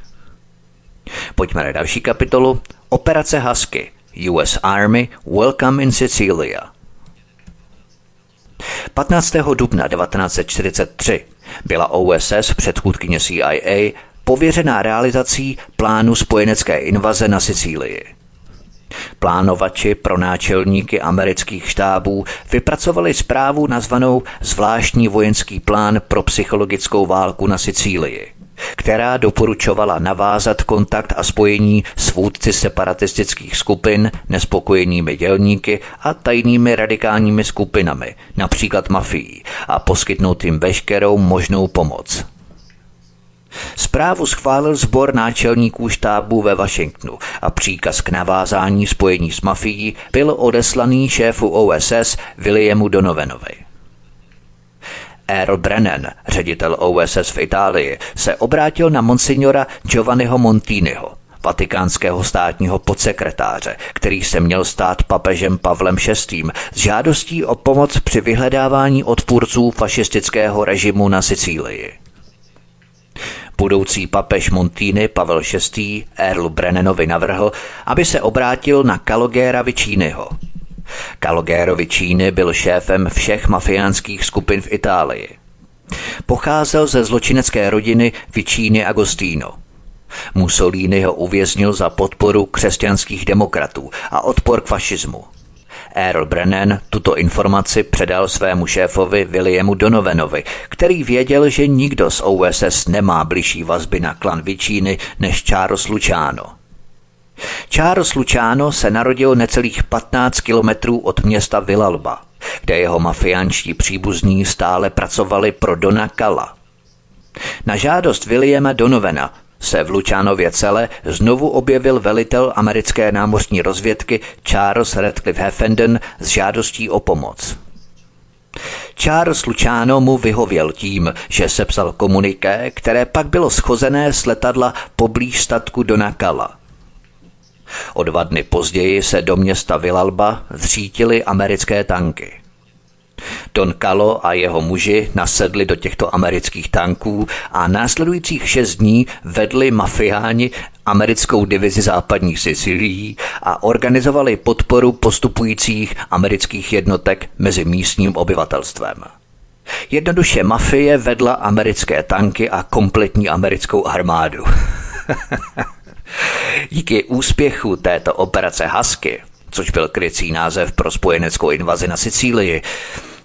Pojďme na další kapitolu. Operace Husky. US Army Welcome in Sicilia – 15. dubna 1943 byla OSS předchůdkyně CIA pověřená realizací plánu spojenecké invaze na Sicílii. Plánovači pro náčelníky amerických štábů vypracovali zprávu nazvanou Zvláštní vojenský plán pro psychologickou válku na Sicílii která doporučovala navázat kontakt a spojení s vůdci separatistických skupin, nespokojenými dělníky a tajnými radikálními skupinami, například mafií, a poskytnout jim veškerou možnou pomoc. Zprávu schválil sbor náčelníků štábu ve Washingtonu a příkaz k navázání spojení s mafií byl odeslaný šéfu OSS Williamu Donovanovi. Earl Brennan, ředitel OSS v Itálii, se obrátil na monsignora Giovanniho Montiniho, vatikánského státního podsekretáře, který se měl stát papežem Pavlem VI. s žádostí o pomoc při vyhledávání odpůrců fašistického režimu na Sicílii. Budoucí papež Montini Pavel VI. Earl Brennanovi navrhl, aby se obrátil na Calogera Viciniho. Calogero Vicini byl šéfem všech mafiánských skupin v Itálii. Pocházel ze zločinecké rodiny Vicini Agostino. Mussolini ho uvěznil za podporu křesťanských demokratů a odpor k fašismu. Earl Brennan tuto informaci předal svému šéfovi Williamu Donovanovi, který věděl, že nikdo z OSS nemá bližší vazby na klan Vicini než Charles Luciano. Charles Luciano se narodil necelých 15 kilometrů od města Villalba, kde jeho mafiánští příbuzní stále pracovali pro Dona Kala. Na žádost Williama Donovana se v Lučánově cele znovu objevil velitel americké námořní rozvědky Charles Radcliffe Heffenden s žádostí o pomoc. Charles Luciano mu vyhověl tím, že sepsal komuniké, které pak bylo schozené z letadla poblíž statku Donakala. O dva dny později se do města Vilalba zřítily americké tanky. Don Calo a jeho muži nasedli do těchto amerických tanků a následujících šest dní vedli mafiáni americkou divizi západních Sicilií a organizovali podporu postupujících amerických jednotek mezi místním obyvatelstvem. Jednoduše mafie vedla americké tanky a kompletní americkou armádu. [laughs] Díky úspěchu této operace Husky, což byl krycí název pro spojeneckou invazi na Sicílii,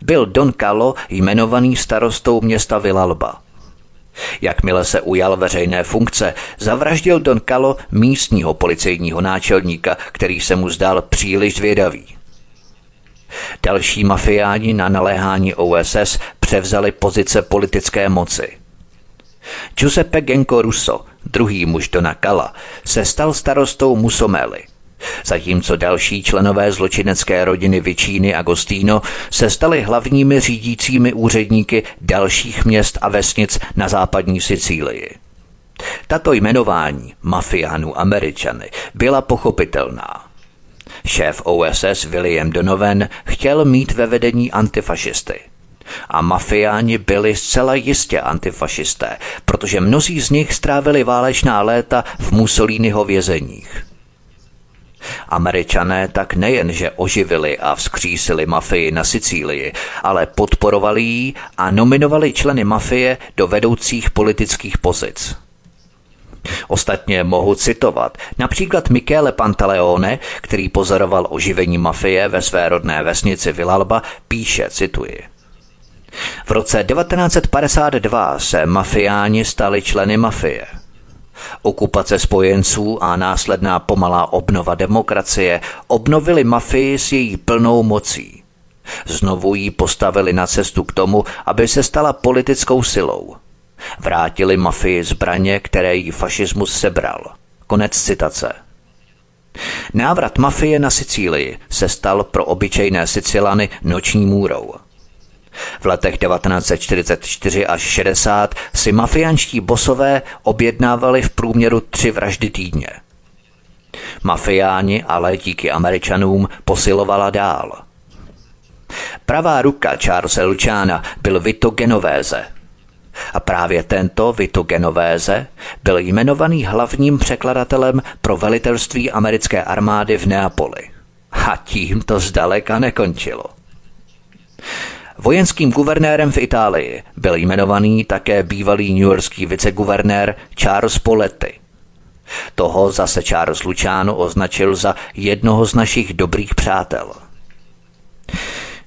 byl Don Calo jmenovaný starostou města Villalba. Jakmile se ujal veřejné funkce, zavraždil Don Calo místního policejního náčelníka, který se mu zdal příliš zvědavý. Další mafiáni na naléhání OSS převzali pozice politické moci. Giuseppe Genco Russo, druhý muž Dona Kala, se stal starostou Musomely – zatímco další členové zločinecké rodiny Vicíny a Gostino se stali hlavními řídícími úředníky dalších měst a vesnic na západní Sicílii. Tato jmenování mafiánů Američany byla pochopitelná. Šéf OSS William Donovan chtěl mít ve vedení antifašisty. A mafiáni byli zcela jistě antifašisté, protože mnozí z nich strávili válečná léta v Mussoliniho vězeních. Američané tak nejenže oživili a vzkřísili mafii na Sicílii, ale podporovali ji a nominovali členy mafie do vedoucích politických pozic. Ostatně mohu citovat například Michele Pantaleone, který pozoroval oživení mafie ve své rodné vesnici Villalba, píše, cituji. V roce 1952 se mafiáni stali členy mafie – Okupace spojenců a následná pomalá obnova demokracie obnovili mafii s její plnou mocí. Znovu ji postavili na cestu k tomu, aby se stala politickou silou. Vrátili mafii zbraně, které jí fašismus sebral. Konec citace. Návrat mafie na Sicílii se stal pro obyčejné Sicilany noční můrou. V letech 1944 až 60 si mafiánští bosové objednávali v průměru tři vraždy týdně. Mafiáni ale díky Američanům posilovala dál. Pravá ruka Charlesa Luciana byl Vito Genovéze. A právě tento Vito Genovéze byl jmenovaný hlavním překladatelem pro velitelství americké armády v Neapoli. A tím to zdaleka nekončilo. Vojenským guvernérem v Itálii byl jmenovaný také bývalý newyorský viceguvernér Charles Poletti. Toho zase Charles Luciano označil za jednoho z našich dobrých přátel.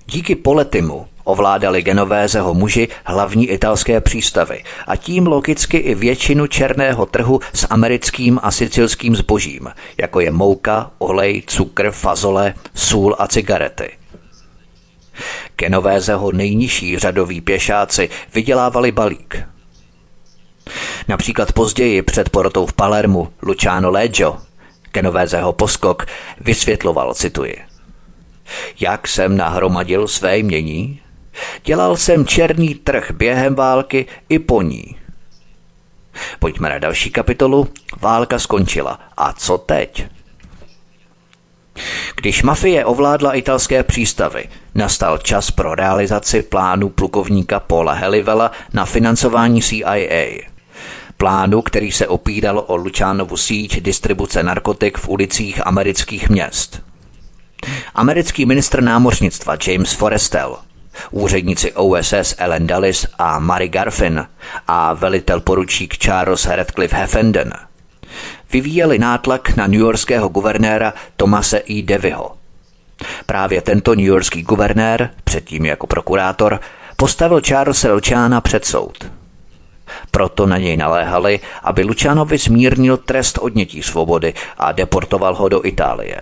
Díky Poletimu ovládali Genovézeho muži hlavní italské přístavy a tím logicky i většinu černého trhu s americkým a sicilským zbožím, jako je mouka, olej, cukr, fazole, sůl a cigarety. Genovézeho nejnižší řadoví pěšáci vydělávali balík. Například později před porotou v Palermu Luciano Leggio, Genovézeho poskok, vysvětloval, cituji. Jak jsem nahromadil své mění? Dělal jsem černý trh během války i po ní. Pojďme na další kapitolu. Válka skončila. A co teď? Když mafie ovládla italské přístavy, nastal čas pro realizaci plánu plukovníka Paula Helivela na financování CIA. Plánu, který se opíral o Lučánovu síť distribuce narkotik v ulicích amerických měst. Americký ministr námořnictva James Forrestal, úředníci OSS Ellen Dulles a Mary Garfin a velitel poručík Charles Radcliffe Heffenden – vyvíjeli nátlak na newyorského guvernéra Tomase E. Devyho. Právě tento newyorský guvernér, předtím jako prokurátor, postavil Charlesa Luciana před soud. Proto na něj naléhali, aby Lucianovi zmírnil trest odnětí svobody a deportoval ho do Itálie.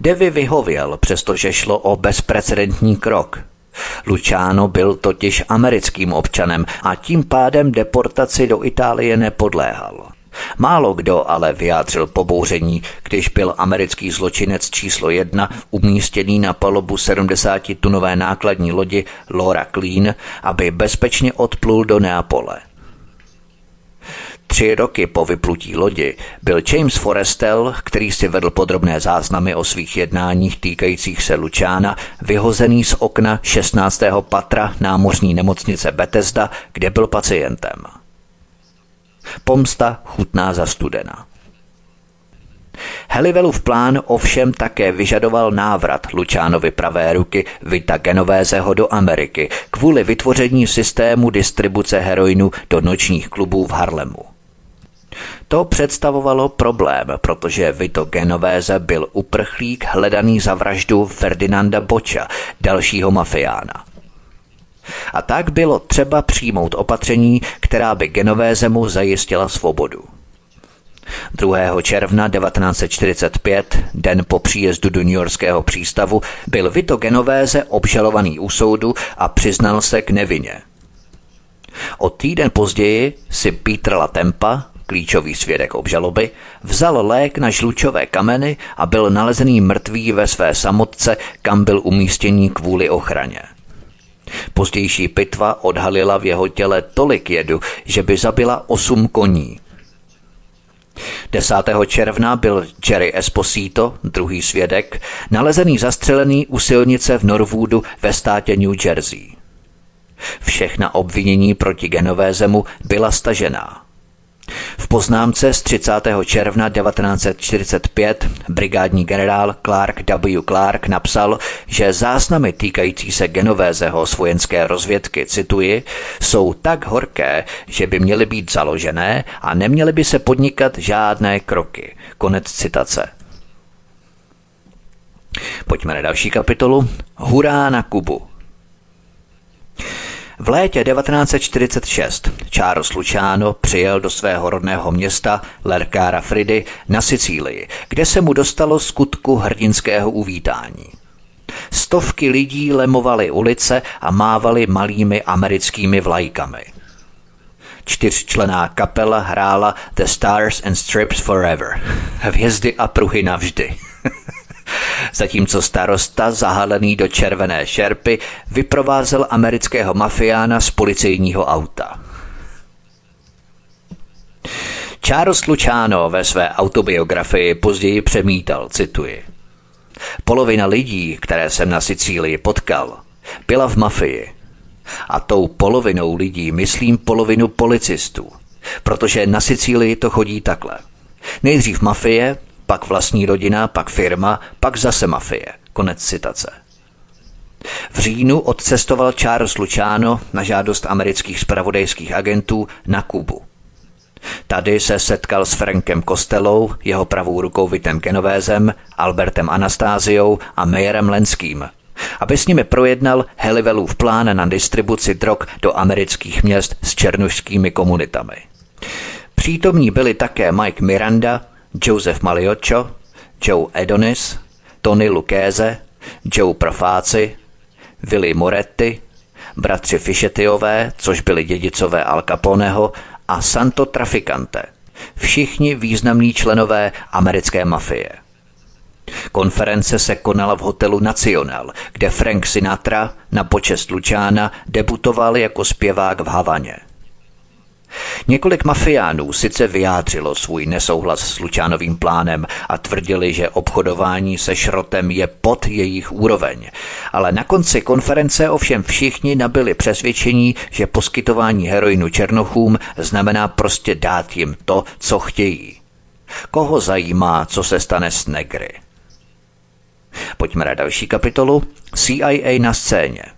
Devy vyhověl, přestože šlo o bezprecedentní krok. Luciano byl totiž americkým občanem a tím pádem deportaci do Itálie nepodléhal. Málo kdo ale vyjádřil pobouření, když byl americký zločinec číslo jedna umístěný na palubu 70-tunové nákladní lodi Laura Clean, aby bezpečně odplul do Neapole. Tři roky po vyplutí lodi byl James Forrestel, který si vedl podrobné záznamy o svých jednáních týkajících se Lučána, vyhozený z okna 16. patra námořní nemocnice Bethesda, kde byl pacientem. Pomsta chutná za studena. Helivelův plán ovšem také vyžadoval návrat Lučánovi pravé ruky Vita Genovézeho do Ameriky kvůli vytvoření systému distribuce heroinu do nočních klubů v Harlemu. To představovalo problém, protože Vito Genovéze byl uprchlík hledaný za vraždu Ferdinanda Boča, dalšího mafiána. A tak bylo třeba přijmout opatření, která by Genovézemu zajistila svobodu. 2. června 1945, den po příjezdu do New Yorkského přístavu, byl Vito Genovéze obžalovaný u soudu a přiznal se k nevině. O týden později si Peter Latempa, klíčový svědek obžaloby, vzal lék na žlučové kameny a byl nalezený mrtvý ve své samotce, kam byl umístěný kvůli ochraně. Pozdější pitva odhalila v jeho těle tolik jedu, že by zabila osm koní. 10. června byl Jerry Esposito, druhý svědek, nalezený zastřelený u silnice v Norwoodu ve státě New Jersey. Všechna obvinění proti Genovézemu byla stažená. V poznámce z 30. června 1945 brigádní generál Clark W. Clark napsal, že záznamy týkající se Genovézeho z vojenské rozvědky, cituji, jsou tak horké, že by měly být založené a neměly by se podnikat žádné kroky. Konec citace. Pojďme na další kapitolu. Hurá na Kubu. V létě 1946 Charles Luciano přijel do svého rodného města Lercara Fridy na Sicílii, kde se mu dostalo skutku hrdinského uvítání. Stovky lidí lemovaly ulice a mávali malými americkými vlajkami. Čtyřčlená kapela hrála The Stars and Strips Forever. Hvězdy a pruhy navždy. [laughs] zatímco starosta, zahalený do červené šerpy, vyprovázel amerického mafiána z policejního auta. Charles Luciano ve své autobiografii později přemítal, cituji. Polovina lidí, které jsem na Sicílii potkal, byla v mafii. A tou polovinou lidí myslím polovinu policistů, protože na Sicílii to chodí takhle. Nejdřív mafie, pak vlastní rodina, pak firma, pak zase mafie. Konec citace. V říjnu odcestoval Charles Luciano na žádost amerických spravodajských agentů na Kubu. Tady se setkal s Frankem Kostelou, jeho pravou rukou Vitem Genovézem, Albertem Anastáziou a Mayerem Lenským, aby s nimi projednal Helivelův plán na distribuci drog do amerických měst s černožskými komunitami. Přítomní byli také Mike Miranda, Joseph Malioccio, Joe Edonis, Tony Lucchese, Joe Profáci, Willy Moretti, bratři Fišetiové, což byli dědicové Al Caponeho, a Santo Traficante. Všichni významní členové americké mafie. Konference se konala v hotelu Nacional, kde Frank Sinatra na počest Lučána debutoval jako zpěvák v Havaně. Několik mafiánů sice vyjádřilo svůj nesouhlas s Lučánovým plánem a tvrdili, že obchodování se šrotem je pod jejich úroveň, ale na konci konference ovšem všichni nabili přesvědčení, že poskytování heroinu černochům znamená prostě dát jim to, co chtějí. Koho zajímá, co se stane s negry? Pojďme na další kapitolu. CIA na scéně.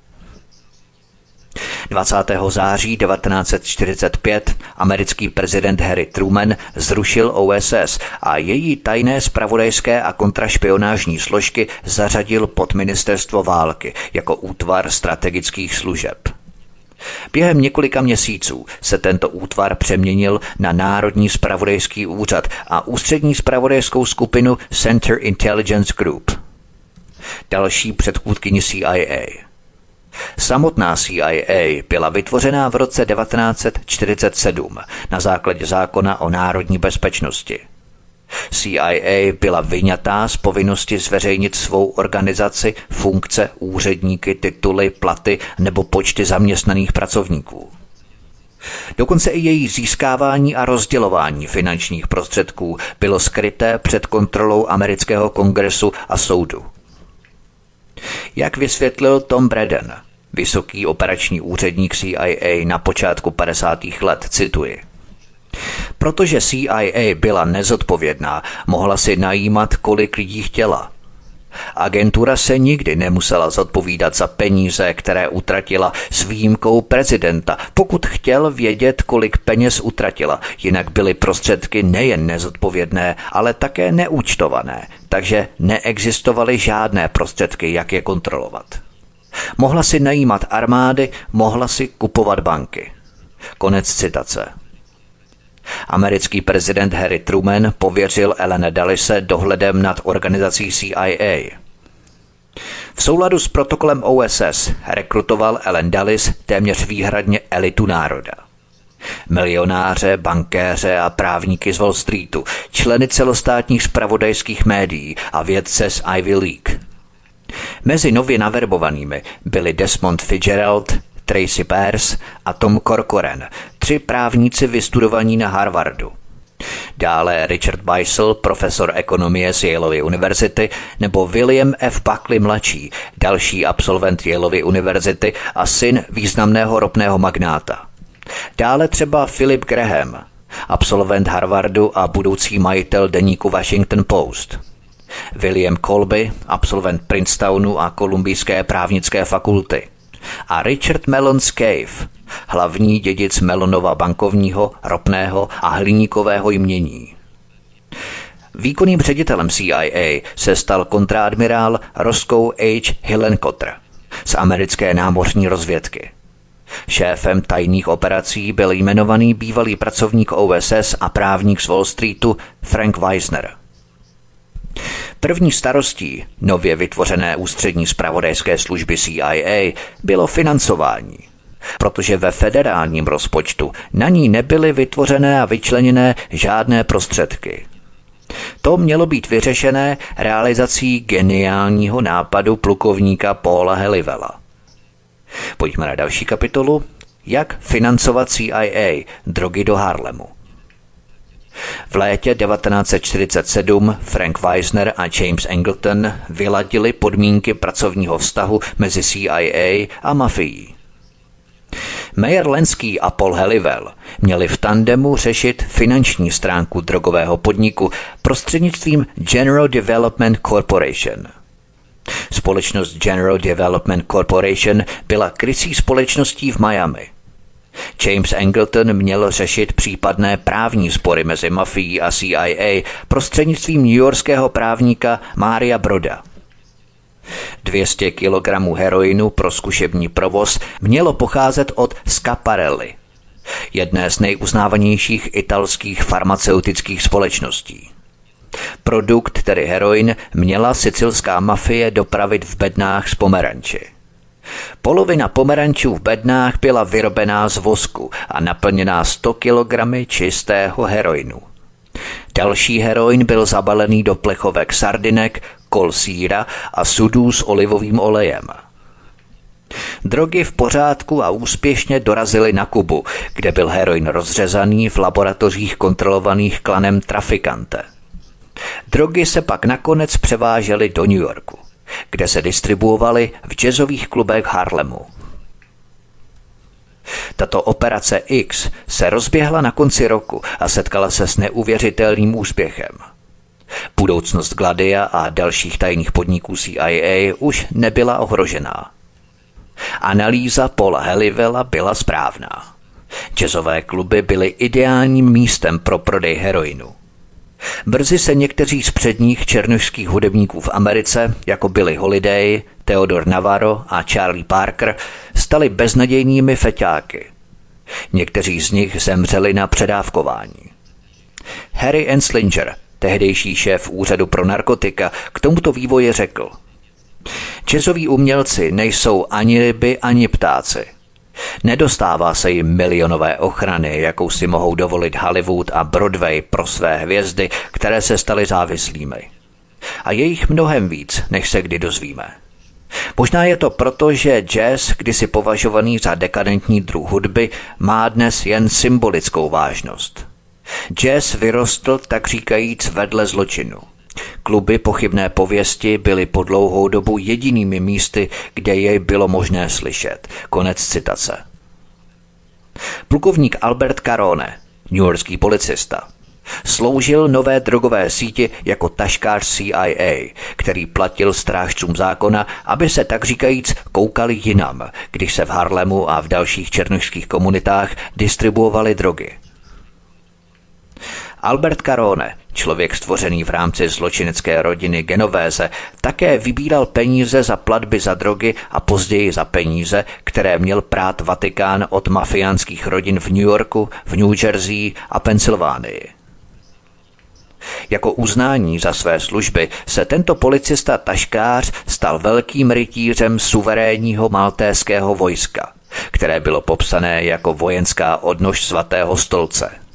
20. září 1945 americký prezident Harry Truman zrušil OSS a její tajné spravodajské a kontrašpionážní složky zařadil pod ministerstvo války jako útvar strategických služeb. Během několika měsíců se tento útvar přeměnil na Národní spravodajský úřad a ústřední spravodajskou skupinu Center Intelligence Group. Další předchůdkyni CIA. Samotná CIA byla vytvořená v roce 1947 na základě zákona o národní bezpečnosti. CIA byla vyňatá z povinnosti zveřejnit svou organizaci, funkce, úředníky, tituly, platy nebo počty zaměstnaných pracovníků. Dokonce i její získávání a rozdělování finančních prostředků bylo skryté před kontrolou amerického kongresu a soudu. Jak vysvětlil Tom Braden, vysoký operační úředník CIA na počátku 50. let, cituji. Protože CIA byla nezodpovědná, mohla si najímat, kolik lidí chtěla. Agentura se nikdy nemusela zodpovídat za peníze, které utratila s výjimkou prezidenta, pokud chtěl vědět, kolik peněz utratila, jinak byly prostředky nejen nezodpovědné, ale také neúčtované, takže neexistovaly žádné prostředky, jak je kontrolovat. Mohla si najímat armády, mohla si kupovat banky. Konec citace. Americký prezident Harry Truman pověřil Ellen Dallise dohledem nad organizací CIA. V souladu s protokolem OSS rekrutoval Ellen Dulles téměř výhradně elitu národa. Milionáře, bankéře a právníky z Wall Streetu, členy celostátních spravodajských médií a vědce z Ivy League. Mezi nově naverbovanými byli Desmond Fitzgerald, Tracy Pears a Tom Corcoran, tři právníci vystudovaní na Harvardu. Dále Richard Beisel, profesor ekonomie z Yaleovy univerzity, nebo William F. Buckley mladší, další absolvent Yaleovy univerzity a syn významného ropného magnáta. Dále třeba Philip Graham, absolvent Harvardu a budoucí majitel deníku Washington Post. William Colby, absolvent Princetonu a Kolumbijské právnické fakulty. A Richard Mellons Cave, hlavní dědic Melonova bankovního, ropného a hliníkového jmění. Výkonným ředitelem CIA se stal kontradmirál Roscoe H. Hillenkotter z americké námořní rozvědky. Šéfem tajných operací byl jmenovaný bývalý pracovník OSS a právník z Wall Streetu Frank Weisner. První starostí nově vytvořené ústřední spravodajské služby CIA bylo financování protože ve federálním rozpočtu na ní nebyly vytvořené a vyčleněné žádné prostředky. To mělo být vyřešené realizací geniálního nápadu plukovníka Paula Helivela. Pojďme na další kapitolu. Jak financovat CIA drogy do Harlemu. V létě 1947 Frank Weisner a James Angleton vyladili podmínky pracovního vztahu mezi CIA a mafií. Mayer Lenský a Paul Helivel měli v tandemu řešit finanční stránku drogového podniku prostřednictvím General Development Corporation. Společnost General Development Corporation byla krycí společností v Miami. James Angleton měl řešit případné právní spory mezi mafií a CIA prostřednictvím newyorského právníka Mária Broda – 200 kg heroinu pro zkušební provoz mělo pocházet od Scaparelli, jedné z nejuznávanějších italských farmaceutických společností. Produkt, tedy heroin, měla sicilská mafie dopravit v bednách z Pomeranči. Polovina pomerančů v bednách byla vyrobená z vosku a naplněná 100 kg čistého heroinu. Další heroin byl zabalený do plechovek sardinek, kol síra a sudů s olivovým olejem. Drogy v pořádku a úspěšně dorazily na Kubu, kde byl heroin rozřezaný v laboratořích kontrolovaných klanem trafikante. Drogy se pak nakonec převážely do New Yorku, kde se distribuovaly v jazzových klubech Harlemu. Tato operace X se rozběhla na konci roku a setkala se s neuvěřitelným úspěchem. Budoucnost Gladia a dalších tajných podniků CIA už nebyla ohrožená. Analýza Paula Helivela byla správná. Jazzové kluby byly ideálním místem pro prodej heroinu. Brzy se někteří z předních černožských hudebníků v Americe, jako Billy Holiday, Theodor Navarro a Charlie Parker, stali beznadějnými feťáky. Někteří z nich zemřeli na předávkování. Harry Enslinger, tehdejší šéf úřadu pro narkotika, k tomuto vývoji řekl – Jazzoví umělci nejsou ani ryby, ani ptáci. Nedostává se jim milionové ochrany, jakou si mohou dovolit Hollywood a Broadway pro své hvězdy, které se staly závislými. A je jich mnohem víc, než se kdy dozvíme. Možná je to proto, že jazz, kdysi považovaný za dekadentní druh hudby, má dnes jen symbolickou vážnost. Jazz vyrostl, tak říkajíc, vedle zločinu – Kluby pochybné pověsti byly po dlouhou dobu jedinými místy, kde jej bylo možné slyšet. Konec citace. Plukovník Albert Carone, newyorský policista, Sloužil nové drogové síti jako taškář CIA, který platil strážcům zákona, aby se tak říkajíc koukali jinam, když se v Harlemu a v dalších černožských komunitách distribuovaly drogy. Albert Carone, člověk stvořený v rámci zločinecké rodiny Genovéze, také vybíral peníze za platby za drogy a později za peníze, které měl prát Vatikán od mafiánských rodin v New Yorku, v New Jersey a Pensylvánii. Jako uznání za své služby se tento policista taškář stal velkým rytířem suverénního maltéského vojska, které bylo popsané jako vojenská odnož svatého stolce –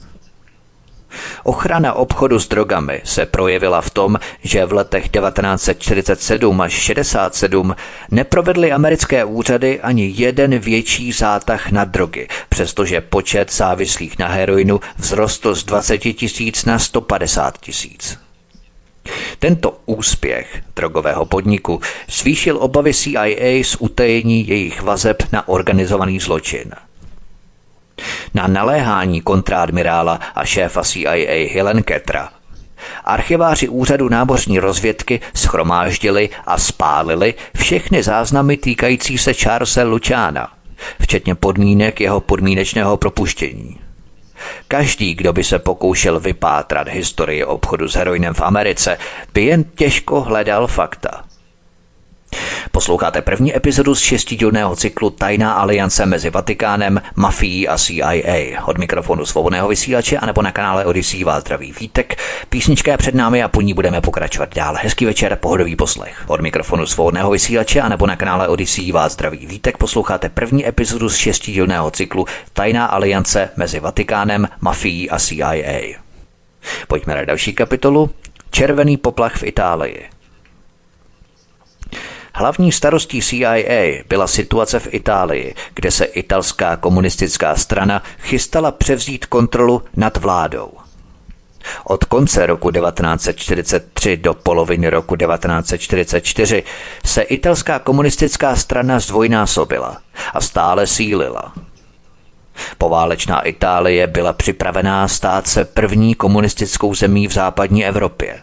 Ochrana obchodu s drogami se projevila v tom, že v letech 1947 až 67 neprovedly americké úřady ani jeden větší zátah na drogy, přestože počet závislých na heroinu vzrostl z 20 tisíc na 150 tisíc. Tento úspěch drogového podniku zvýšil obavy CIA z utajení jejich vazeb na organizovaný zločin – na naléhání kontradmirála a šéfa CIA Helen Ketra Archiváři úřadu námořní rozvědky schromáždili a spálili všechny záznamy týkající se Charlesa Lučána, včetně podmínek jeho podmínečného propuštění. Každý, kdo by se pokoušel vypátrat historii obchodu s heroinem v Americe, by jen těžko hledal fakta. Posloucháte první epizodu z šestidílného cyklu Tajná aliance mezi Vatikánem, mafií a CIA. Od mikrofonu svobodného vysílače a nebo na kanále Odyssey vás zdraví vítek. Písnička je před námi a po ní budeme pokračovat dál. Hezký večer, pohodový poslech. Od mikrofonu svobodného vysílače a nebo na kanále Odyssey vás zdraví vítek. Posloucháte první epizodu z šestidílného cyklu Tajná aliance mezi Vatikánem, mafií a CIA. Pojďme na další kapitolu. Červený poplach v Itálii. Hlavní starostí CIA byla situace v Itálii, kde se italská komunistická strana chystala převzít kontrolu nad vládou. Od konce roku 1943 do poloviny roku 1944 se italská komunistická strana zdvojnásobila a stále sílila. Poválečná Itálie byla připravená stát se první komunistickou zemí v západní Evropě –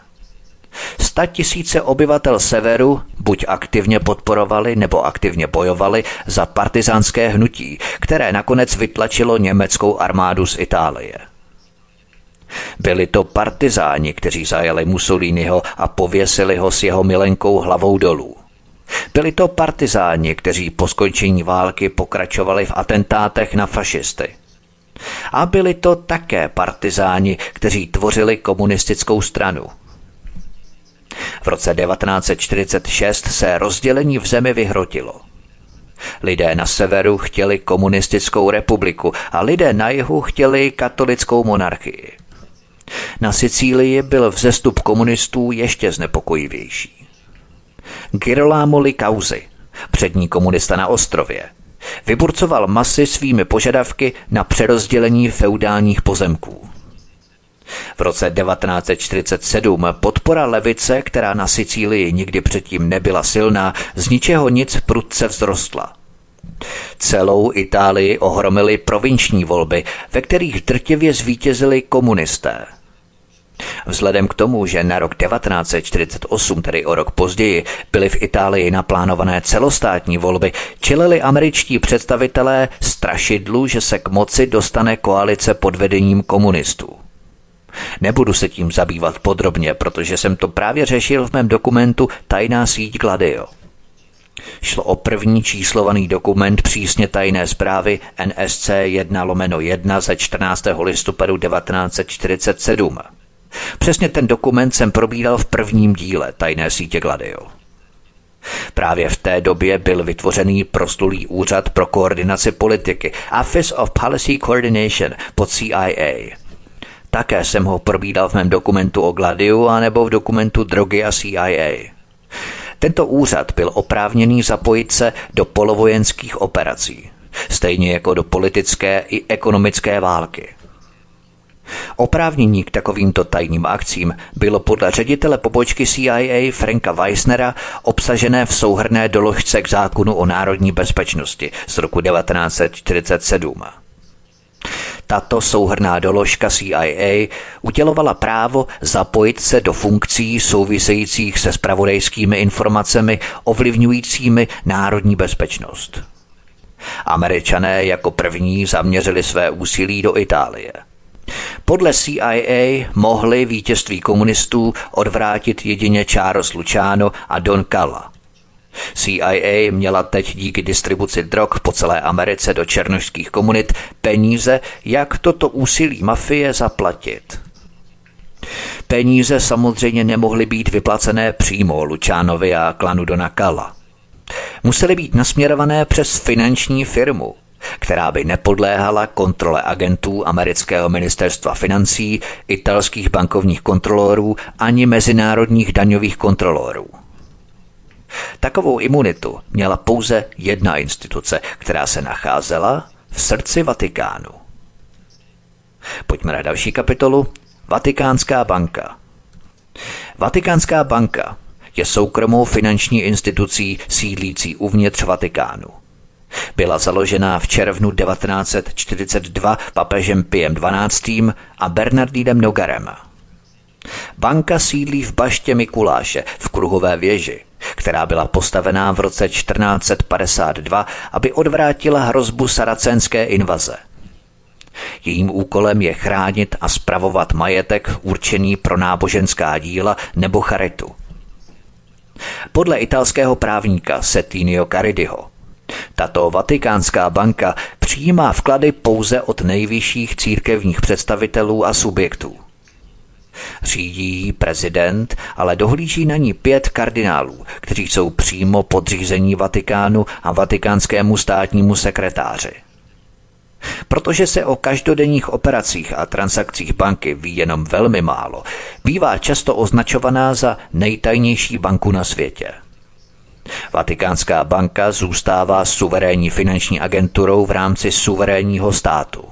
Sta tisíce obyvatel severu buď aktivně podporovali nebo aktivně bojovali za partizánské hnutí, které nakonec vytlačilo německou armádu z Itálie. Byli to partizáni, kteří zajeli Mussoliniho a pověsili ho s jeho milenkou hlavou dolů. Byli to partizáni, kteří po skončení války pokračovali v atentátech na fašisty. A byli to také partizáni, kteří tvořili komunistickou stranu – v roce 1946 se rozdělení v zemi vyhrotilo. Lidé na severu chtěli komunistickou republiku a lidé na jihu chtěli katolickou monarchii. Na Sicílii byl vzestup komunistů ještě znepokojivější. Girolamo Likauzi, přední komunista na ostrově, vyburcoval masy svými požadavky na přerozdělení feudálních pozemků. V roce 1947 podpora levice, která na Sicílii nikdy předtím nebyla silná, z ničeho nic prudce vzrostla. Celou Itálii ohromily provinční volby, ve kterých drtivě zvítězili komunisté. Vzhledem k tomu, že na rok 1948, tedy o rok později, byly v Itálii naplánované celostátní volby, čelili američtí představitelé strašidlu, že se k moci dostane koalice pod vedením komunistů. Nebudu se tím zabývat podrobně, protože jsem to právě řešil v mém dokumentu Tajná síť Gladio. Šlo o první číslovaný dokument přísně tajné zprávy NSC 1 lomeno 1 ze 14. listopadu 1947. Přesně ten dokument jsem probíral v prvním díle tajné sítě Gladio. Právě v té době byl vytvořený prostulý úřad pro koordinaci politiky Office of Policy Coordination pod CIA. Také jsem ho probídal v mém dokumentu o Gladiu anebo v dokumentu Drogy a CIA. Tento úřad byl oprávněný zapojit se do polovojenských operací, stejně jako do politické i ekonomické války. Oprávnění k takovýmto tajným akcím bylo podle ředitele pobočky CIA Franka Weissnera obsažené v souhrné doložce k zákonu o národní bezpečnosti z roku 1947. Tato souhrná doložka CIA udělovala právo zapojit se do funkcí souvisejících se spravodajskými informacemi ovlivňujícími národní bezpečnost. Američané jako první zaměřili své úsilí do Itálie. Podle CIA mohli vítězství komunistů odvrátit jedině Charles Luciano a Don Calla. CIA měla teď díky distribuci drog po celé Americe do černožských komunit peníze, jak toto úsilí mafie zaplatit. Peníze samozřejmě nemohly být vyplacené přímo Lučánovi a klanu Donakala. Musely být nasměrované přes finanční firmu, která by nepodléhala kontrole agentů amerického ministerstva financí, italských bankovních kontrolorů ani mezinárodních daňových kontrolorů. Takovou imunitu měla pouze jedna instituce, která se nacházela v srdci Vatikánu. Pojďme na další kapitolu. Vatikánská banka. Vatikánská banka je soukromou finanční institucí sídlící uvnitř Vatikánu. Byla založena v červnu 1942 papežem Piem XII. a Bernardínem Nogarem. Banka sídlí v baště Mikuláše v kruhové věži, která byla postavená v roce 1452, aby odvrátila hrozbu saracenské invaze. Jejím úkolem je chránit a spravovat majetek určený pro náboženská díla nebo charitu. Podle italského právníka Settinio Caridiho tato vatikánská banka přijímá vklady pouze od nejvyšších církevních představitelů a subjektů. Řídí ji prezident, ale dohlíží na ní pět kardinálů, kteří jsou přímo podřízení Vatikánu a vatikánskému státnímu sekretáři. Protože se o každodenních operacích a transakcích banky ví jenom velmi málo, bývá často označovaná za nejtajnější banku na světě. Vatikánská banka zůstává suverénní finanční agenturou v rámci suverénního státu.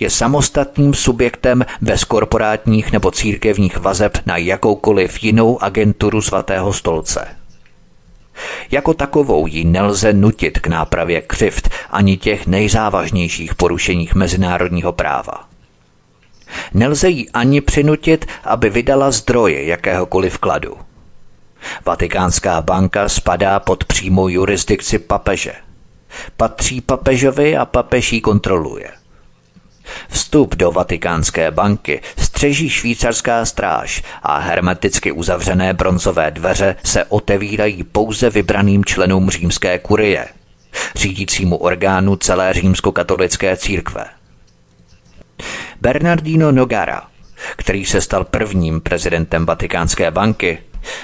Je samostatným subjektem bez korporátních nebo církevních vazeb na jakoukoliv jinou agenturu svatého stolce. Jako takovou ji nelze nutit k nápravě křivt ani těch nejzávažnějších porušeních mezinárodního práva. Nelze ji ani přinutit, aby vydala zdroje jakéhokoliv kladu. Vatikánská banka spadá pod přímou jurisdikci papeže. Patří papežovi a papež ji kontroluje. Vstup do Vatikánské banky střeží švýcarská stráž a hermeticky uzavřené bronzové dveře se otevírají pouze vybraným členům římské kurie, řídícímu orgánu celé římskokatolické církve. Bernardino Nogara, který se stal prvním prezidentem Vatikánské banky,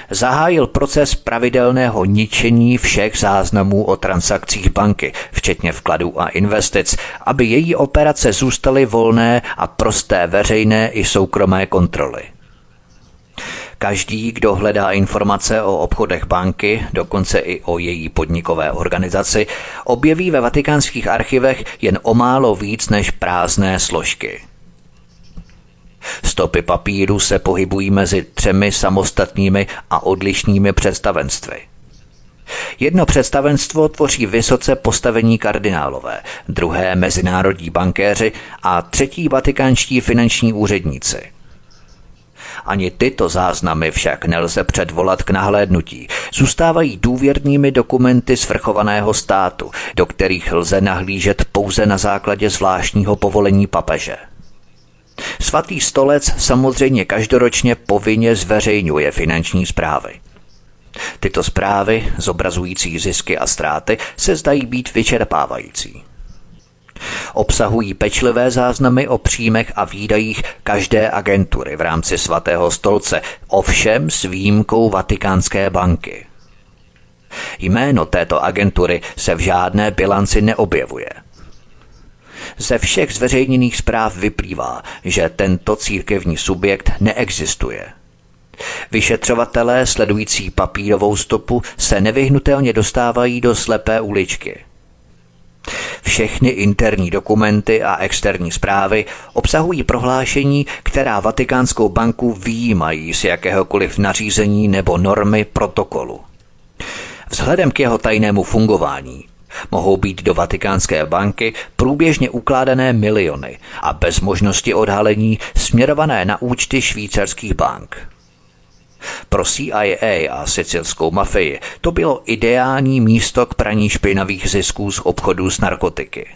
zahájil proces pravidelného ničení všech záznamů o transakcích banky, včetně vkladů a investic, aby její operace zůstaly volné a prosté veřejné i soukromé kontroly. Každý, kdo hledá informace o obchodech banky, dokonce i o její podnikové organizaci, objeví ve vatikánských archivech jen o málo víc než prázdné složky – Stopy papíru se pohybují mezi třemi samostatnými a odlišnými představenstvy. Jedno představenstvo tvoří vysoce postavení kardinálové, druhé mezinárodní bankéři a třetí vatikánští finanční úředníci. Ani tyto záznamy však nelze předvolat k nahlédnutí. Zůstávají důvěrnými dokumenty svrchovaného státu, do kterých lze nahlížet pouze na základě zvláštního povolení papeže. Svatý stolec samozřejmě každoročně povinně zveřejňuje finanční zprávy. Tyto zprávy, zobrazující zisky a ztráty, se zdají být vyčerpávající. Obsahují pečlivé záznamy o příjmech a výdajích každé agentury v rámci svatého stolce, ovšem s výjimkou Vatikánské banky. Jméno této agentury se v žádné bilanci neobjevuje – ze všech zveřejněných zpráv vyplývá, že tento církevní subjekt neexistuje. Vyšetřovatelé sledující papírovou stopu se nevyhnutelně dostávají do slepé uličky. Všechny interní dokumenty a externí zprávy obsahují prohlášení, která Vatikánskou banku výjímají z jakéhokoliv nařízení nebo normy protokolu. Vzhledem k jeho tajnému fungování Mohou být do Vatikánské banky průběžně ukládané miliony a bez možnosti odhalení směrované na účty švýcarských bank. Pro CIA a sicilskou mafii to bylo ideální místo k praní špinavých zisků z obchodů s narkotiky.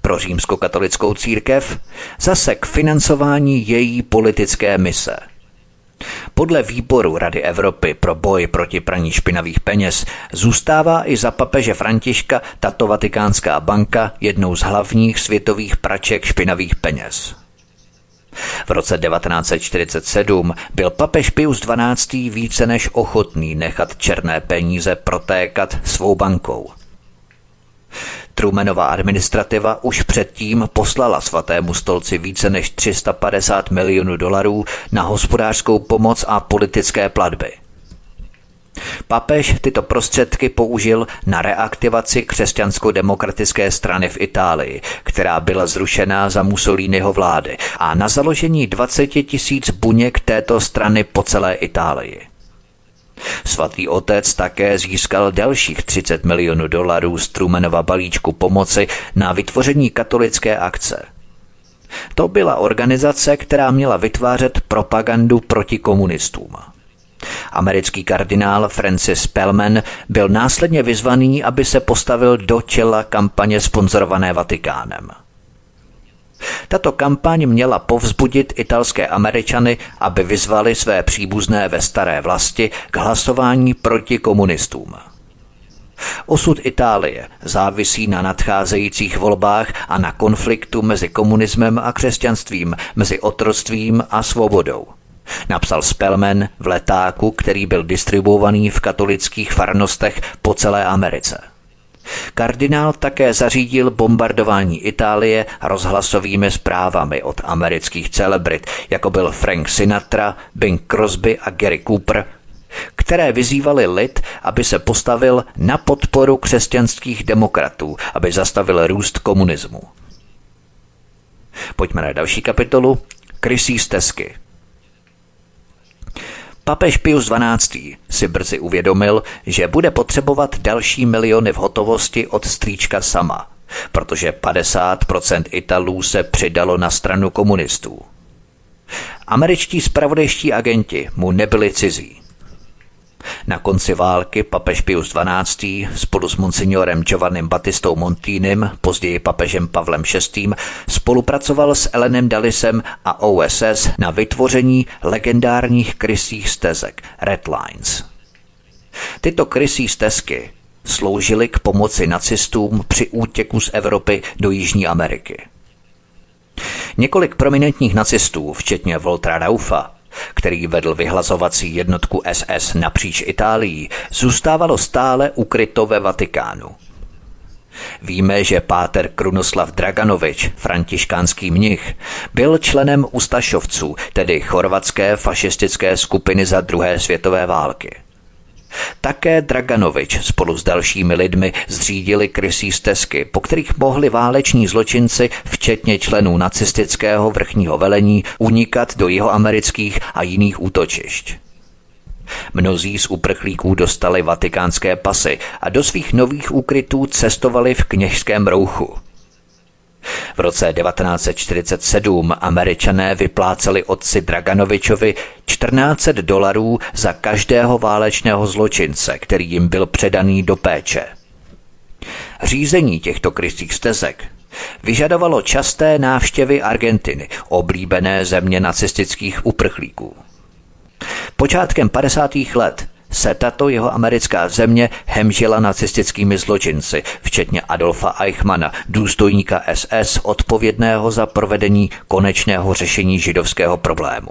Pro římskokatolickou církev zase k financování její politické mise – podle výboru Rady Evropy pro boj proti praní špinavých peněz zůstává i za papeže Františka tato vatikánská banka jednou z hlavních světových praček špinavých peněz. V roce 1947 byl papež Pius XII. více než ochotný nechat černé peníze protékat svou bankou – Trumanová administrativa už předtím poslala svatému stolci více než 350 milionů dolarů na hospodářskou pomoc a politické platby. Papež tyto prostředky použil na reaktivaci křesťansko-demokratické strany v Itálii, která byla zrušená za Mussoliniho vlády, a na založení 20 tisíc buněk této strany po celé Itálii. Svatý otec také získal dalších 30 milionů dolarů z Trumanova balíčku pomoci na vytvoření katolické akce. To byla organizace, která měla vytvářet propagandu proti komunistům. Americký kardinál Francis Pellman byl následně vyzvaný, aby se postavil do čela kampaně sponzorované Vatikánem – tato kampaň měla povzbudit italské Američany, aby vyzvali své příbuzné ve staré vlasti k hlasování proti komunistům. Osud Itálie závisí na nadcházejících volbách a na konfliktu mezi komunismem a křesťanstvím, mezi otroctvím a svobodou. Napsal Spellman v letáku, který byl distribuovaný v katolických farnostech po celé Americe. Kardinál také zařídil bombardování Itálie rozhlasovými zprávami od amerických celebrit, jako byl Frank Sinatra, Bing Crosby a Gary Cooper, které vyzývaly lid, aby se postavil na podporu křesťanských demokratů, aby zastavil růst komunismu. Pojďme na další kapitolu. Krysí stezky. Papež Pius XII. si brzy uvědomil, že bude potřebovat další miliony v hotovosti od strýčka sama, protože 50% Italů se přidalo na stranu komunistů. Američtí spravodejští agenti mu nebyli cizí. Na konci války papež Pius XII. spolu s monsignorem Giovannim Battistou Montínem, později papežem Pavlem VI. spolupracoval s Elenem Dalisem a OSS na vytvoření legendárních krysích stezek Red Lines. Tyto krysí stezky sloužily k pomoci nacistům při útěku z Evropy do Jižní Ameriky. Několik prominentních nacistů, včetně Voltra Raufa, který vedl vyhlazovací jednotku SS napříč Itálií, zůstávalo stále ukryto ve Vatikánu. Víme, že páter Krunoslav Draganovič, františkánský mnich, byl členem Ustašovců, tedy chorvatské fašistické skupiny za druhé světové války. Také Draganovič spolu s dalšími lidmi zřídili krysí stezky, po kterých mohli váleční zločinci, včetně členů nacistického vrchního velení, unikat do jeho amerických a jiných útočišť. Mnozí z uprchlíků dostali vatikánské pasy a do svých nových úkrytů cestovali v kněžském rouchu. V roce 1947 američané vypláceli otci Draganovičovi 14 dolarů za každého válečného zločince, který jim byl předaný do péče. Řízení těchto krystých stezek vyžadovalo časté návštěvy Argentiny, oblíbené země nacistických uprchlíků. Počátkem 50. let se tato jeho americká země hemžila nacistickými zločinci, včetně Adolfa Eichmana, důstojníka SS, odpovědného za provedení konečného řešení židovského problému.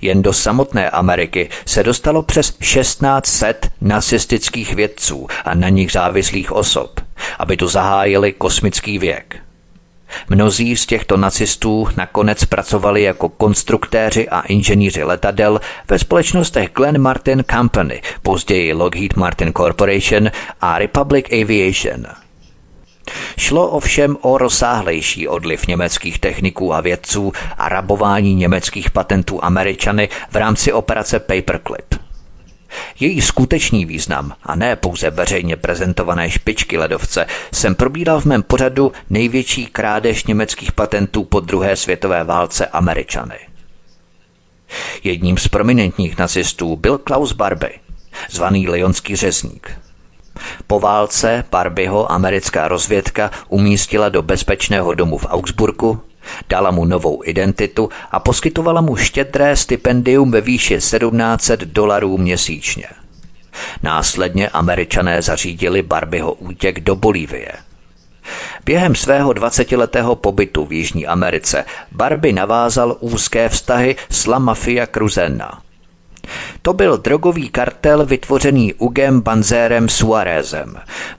Jen do samotné Ameriky se dostalo přes 1600 nacistických vědců a na nich závislých osob, aby tu zahájili kosmický věk – Mnozí z těchto nacistů nakonec pracovali jako konstruktéři a inženýři letadel ve společnostech Glenn Martin Company, později Lockheed Martin Corporation a Republic Aviation. Šlo ovšem o rozsáhlejší odliv německých techniků a vědců a rabování německých patentů Američany v rámci operace Paperclip. Její skutečný význam a ne pouze veřejně prezentované špičky ledovce jsem probíral v mém pořadu největší krádež německých patentů po druhé světové válce Američany. Jedním z prominentních nacistů byl Klaus Barbie, zvaný Leonský řezník. Po válce Barbieho americká rozvědka umístila do bezpečného domu v Augsburgu Dala mu novou identitu a poskytovala mu štědré stipendium ve výši 1700 dolarů měsíčně. Následně američané zařídili Barbieho útěk do Bolívie. Během svého 20-letého pobytu v Jižní Americe Barbie navázal úzké vztahy s La Mafia Cruzena – to byl drogový kartel vytvořený Ugem Banzérem Suarezem,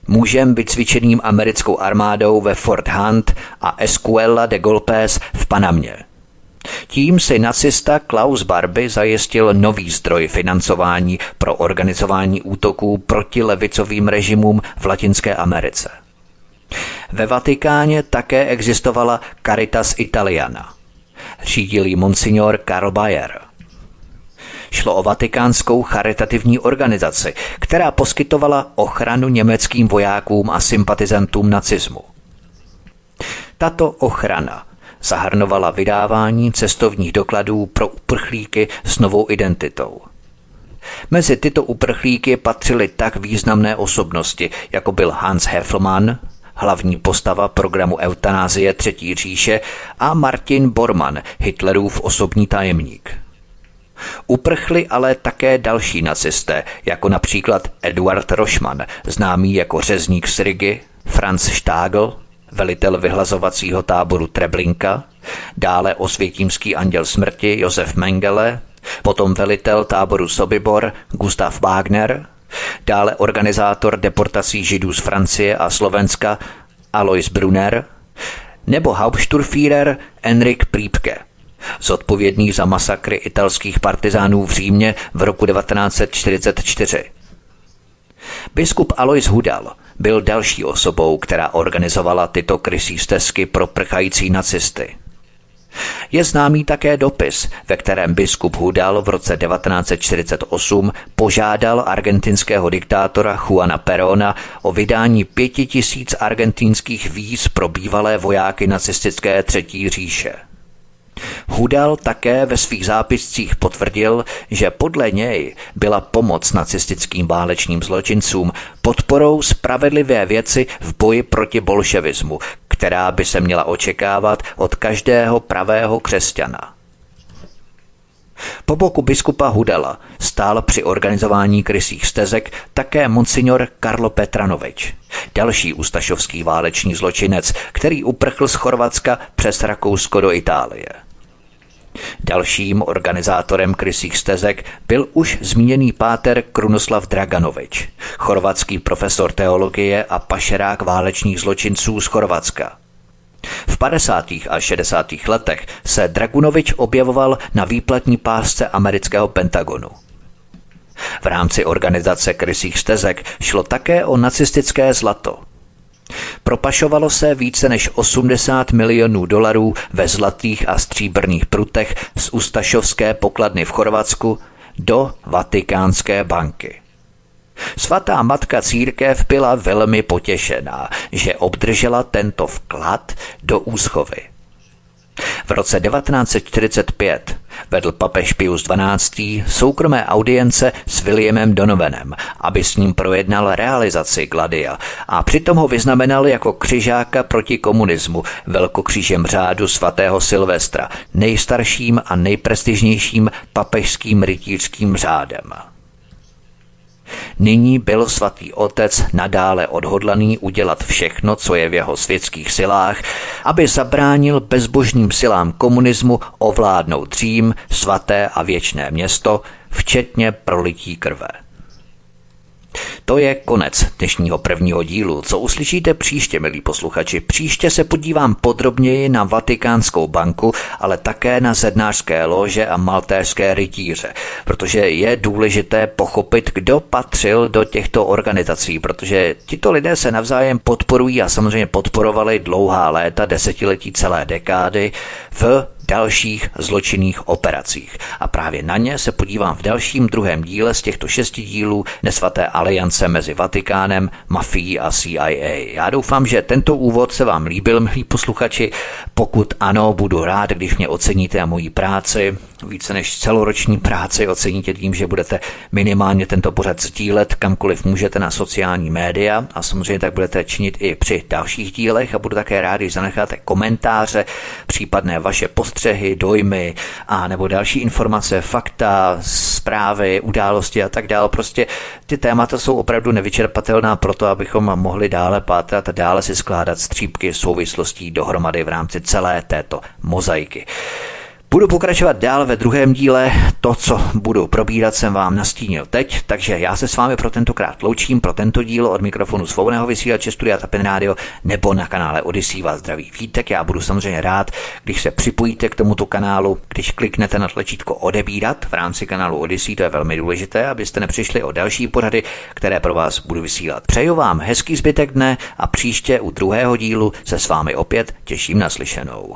mužem vycvičeným americkou armádou ve Fort Hunt a Escuela de Golpes v Panamě. Tím si nacista Klaus Barbie zajistil nový zdroj financování pro organizování útoků proti levicovým režimům v Latinské Americe. Ve Vatikáně také existovala Caritas Italiana. Řídil ji monsignor Karl Bayer – Šlo o vatikánskou charitativní organizaci, která poskytovala ochranu německým vojákům a sympatizantům nacismu. Tato ochrana zahrnovala vydávání cestovních dokladů pro uprchlíky s novou identitou. Mezi tyto uprchlíky patřily tak významné osobnosti, jako byl Hans Heffelmann, hlavní postava programu eutanázie Třetí říše, a Martin Bormann, Hitlerův osobní tajemník. Uprchli ale také další nacisté, jako například Eduard Rošman, známý jako řezník z Franz Stagel, velitel vyhlazovacího táboru Treblinka, dále osvětímský anděl smrti Josef Mengele, potom velitel táboru Sobibor Gustav Wagner, dále organizátor deportací židů z Francie a Slovenska Alois Brunner, nebo Hauptsturmführer Enrik Prípke – zodpovědný za masakry italských partizánů v Římě v roku 1944. Biskup Alois Hudal byl další osobou, která organizovala tyto krysí stezky pro prchající nacisty. Je známý také dopis, ve kterém biskup Hudal v roce 1948 požádal argentinského diktátora Juana Perona o vydání pěti tisíc argentinských víz pro bývalé vojáky nacistické třetí říše. Hudal také ve svých zápiscích potvrdil, že podle něj byla pomoc nacistickým válečným zločincům podporou spravedlivé věci v boji proti bolševismu, která by se měla očekávat od každého pravého křesťana. Po boku biskupa Hudala stál při organizování krysích stezek také monsignor Karlo Petranovič, další ustašovský válečný zločinec, který uprchl z Chorvatska přes Rakousko do Itálie. Dalším organizátorem krysích stezek byl už zmíněný páter Krunoslav Draganovič, chorvatský profesor teologie a pašerák válečných zločinců z Chorvatska. V 50. a 60. letech se Dragunovič objevoval na výplatní pásce amerického Pentagonu. V rámci organizace krysích stezek šlo také o nacistické zlato – Propašovalo se více než 80 milionů dolarů ve zlatých a stříbrných prutech z Ustašovské pokladny v Chorvatsku do Vatikánské banky. Svatá matka církev byla velmi potěšená, že obdržela tento vklad do úschovy. V roce 1945 vedl papež Pius XII. soukromé audience s Williamem Donovanem, aby s ním projednal realizaci Gladia a přitom ho vyznamenal jako křižáka proti komunismu velkokřížem řádu svatého Silvestra, nejstarším a nejprestižnějším papežským rytířským řádem. Nyní byl svatý otec nadále odhodlaný udělat všechno, co je v jeho světských silách, aby zabránil bezbožným silám komunismu ovládnout Řím, svaté a věčné město, včetně prolití krve. To je konec dnešního prvního dílu. Co uslyšíte příště, milí posluchači? Příště se podívám podrobněji na Vatikánskou banku, ale také na zednářské lože a maltéřské rytíře, protože je důležité pochopit, kdo patřil do těchto organizací, protože tito lidé se navzájem podporují a samozřejmě podporovali dlouhá léta, desetiletí, celé dekády v dalších zločinných operacích. A právě na ně se podívám v dalším druhém díle z těchto šesti dílů nesvaté aliance mezi Vatikánem, mafií a CIA. Já doufám, že tento úvod se vám líbil, milí posluchači. Pokud ano, budu rád, když mě oceníte a moji práci, více než celoroční práci oceníte tím, že budete minimálně tento pořad sdílet kamkoliv můžete na sociální média a samozřejmě tak budete činit i při dalších dílech a budu také rád, když zanecháte komentáře, případné vaše postřehy, dojmy a nebo další informace, fakta, zprávy, události a tak dále. Prostě ty témata jsou opravdu nevyčerpatelná proto, abychom mohli dále pátrat a dále si skládat střípky souvislostí dohromady v rámci celé této mozaiky. Budu pokračovat dál ve druhém díle. To, co budu probírat, jsem vám nastínil teď, takže já se s vámi pro tentokrát loučím pro tento díl od mikrofonu svobodného vysílače Studia Tapin Radio nebo na kanále Odyssey vás zdraví vítek. Já budu samozřejmě rád, když se připojíte k tomuto kanálu, když kliknete na tlačítko odebírat v rámci kanálu Odyssey, to je velmi důležité, abyste nepřišli o další pořady, které pro vás budu vysílat. Přeju vám hezký zbytek dne a příště u druhého dílu se s vámi opět těším na slyšenou.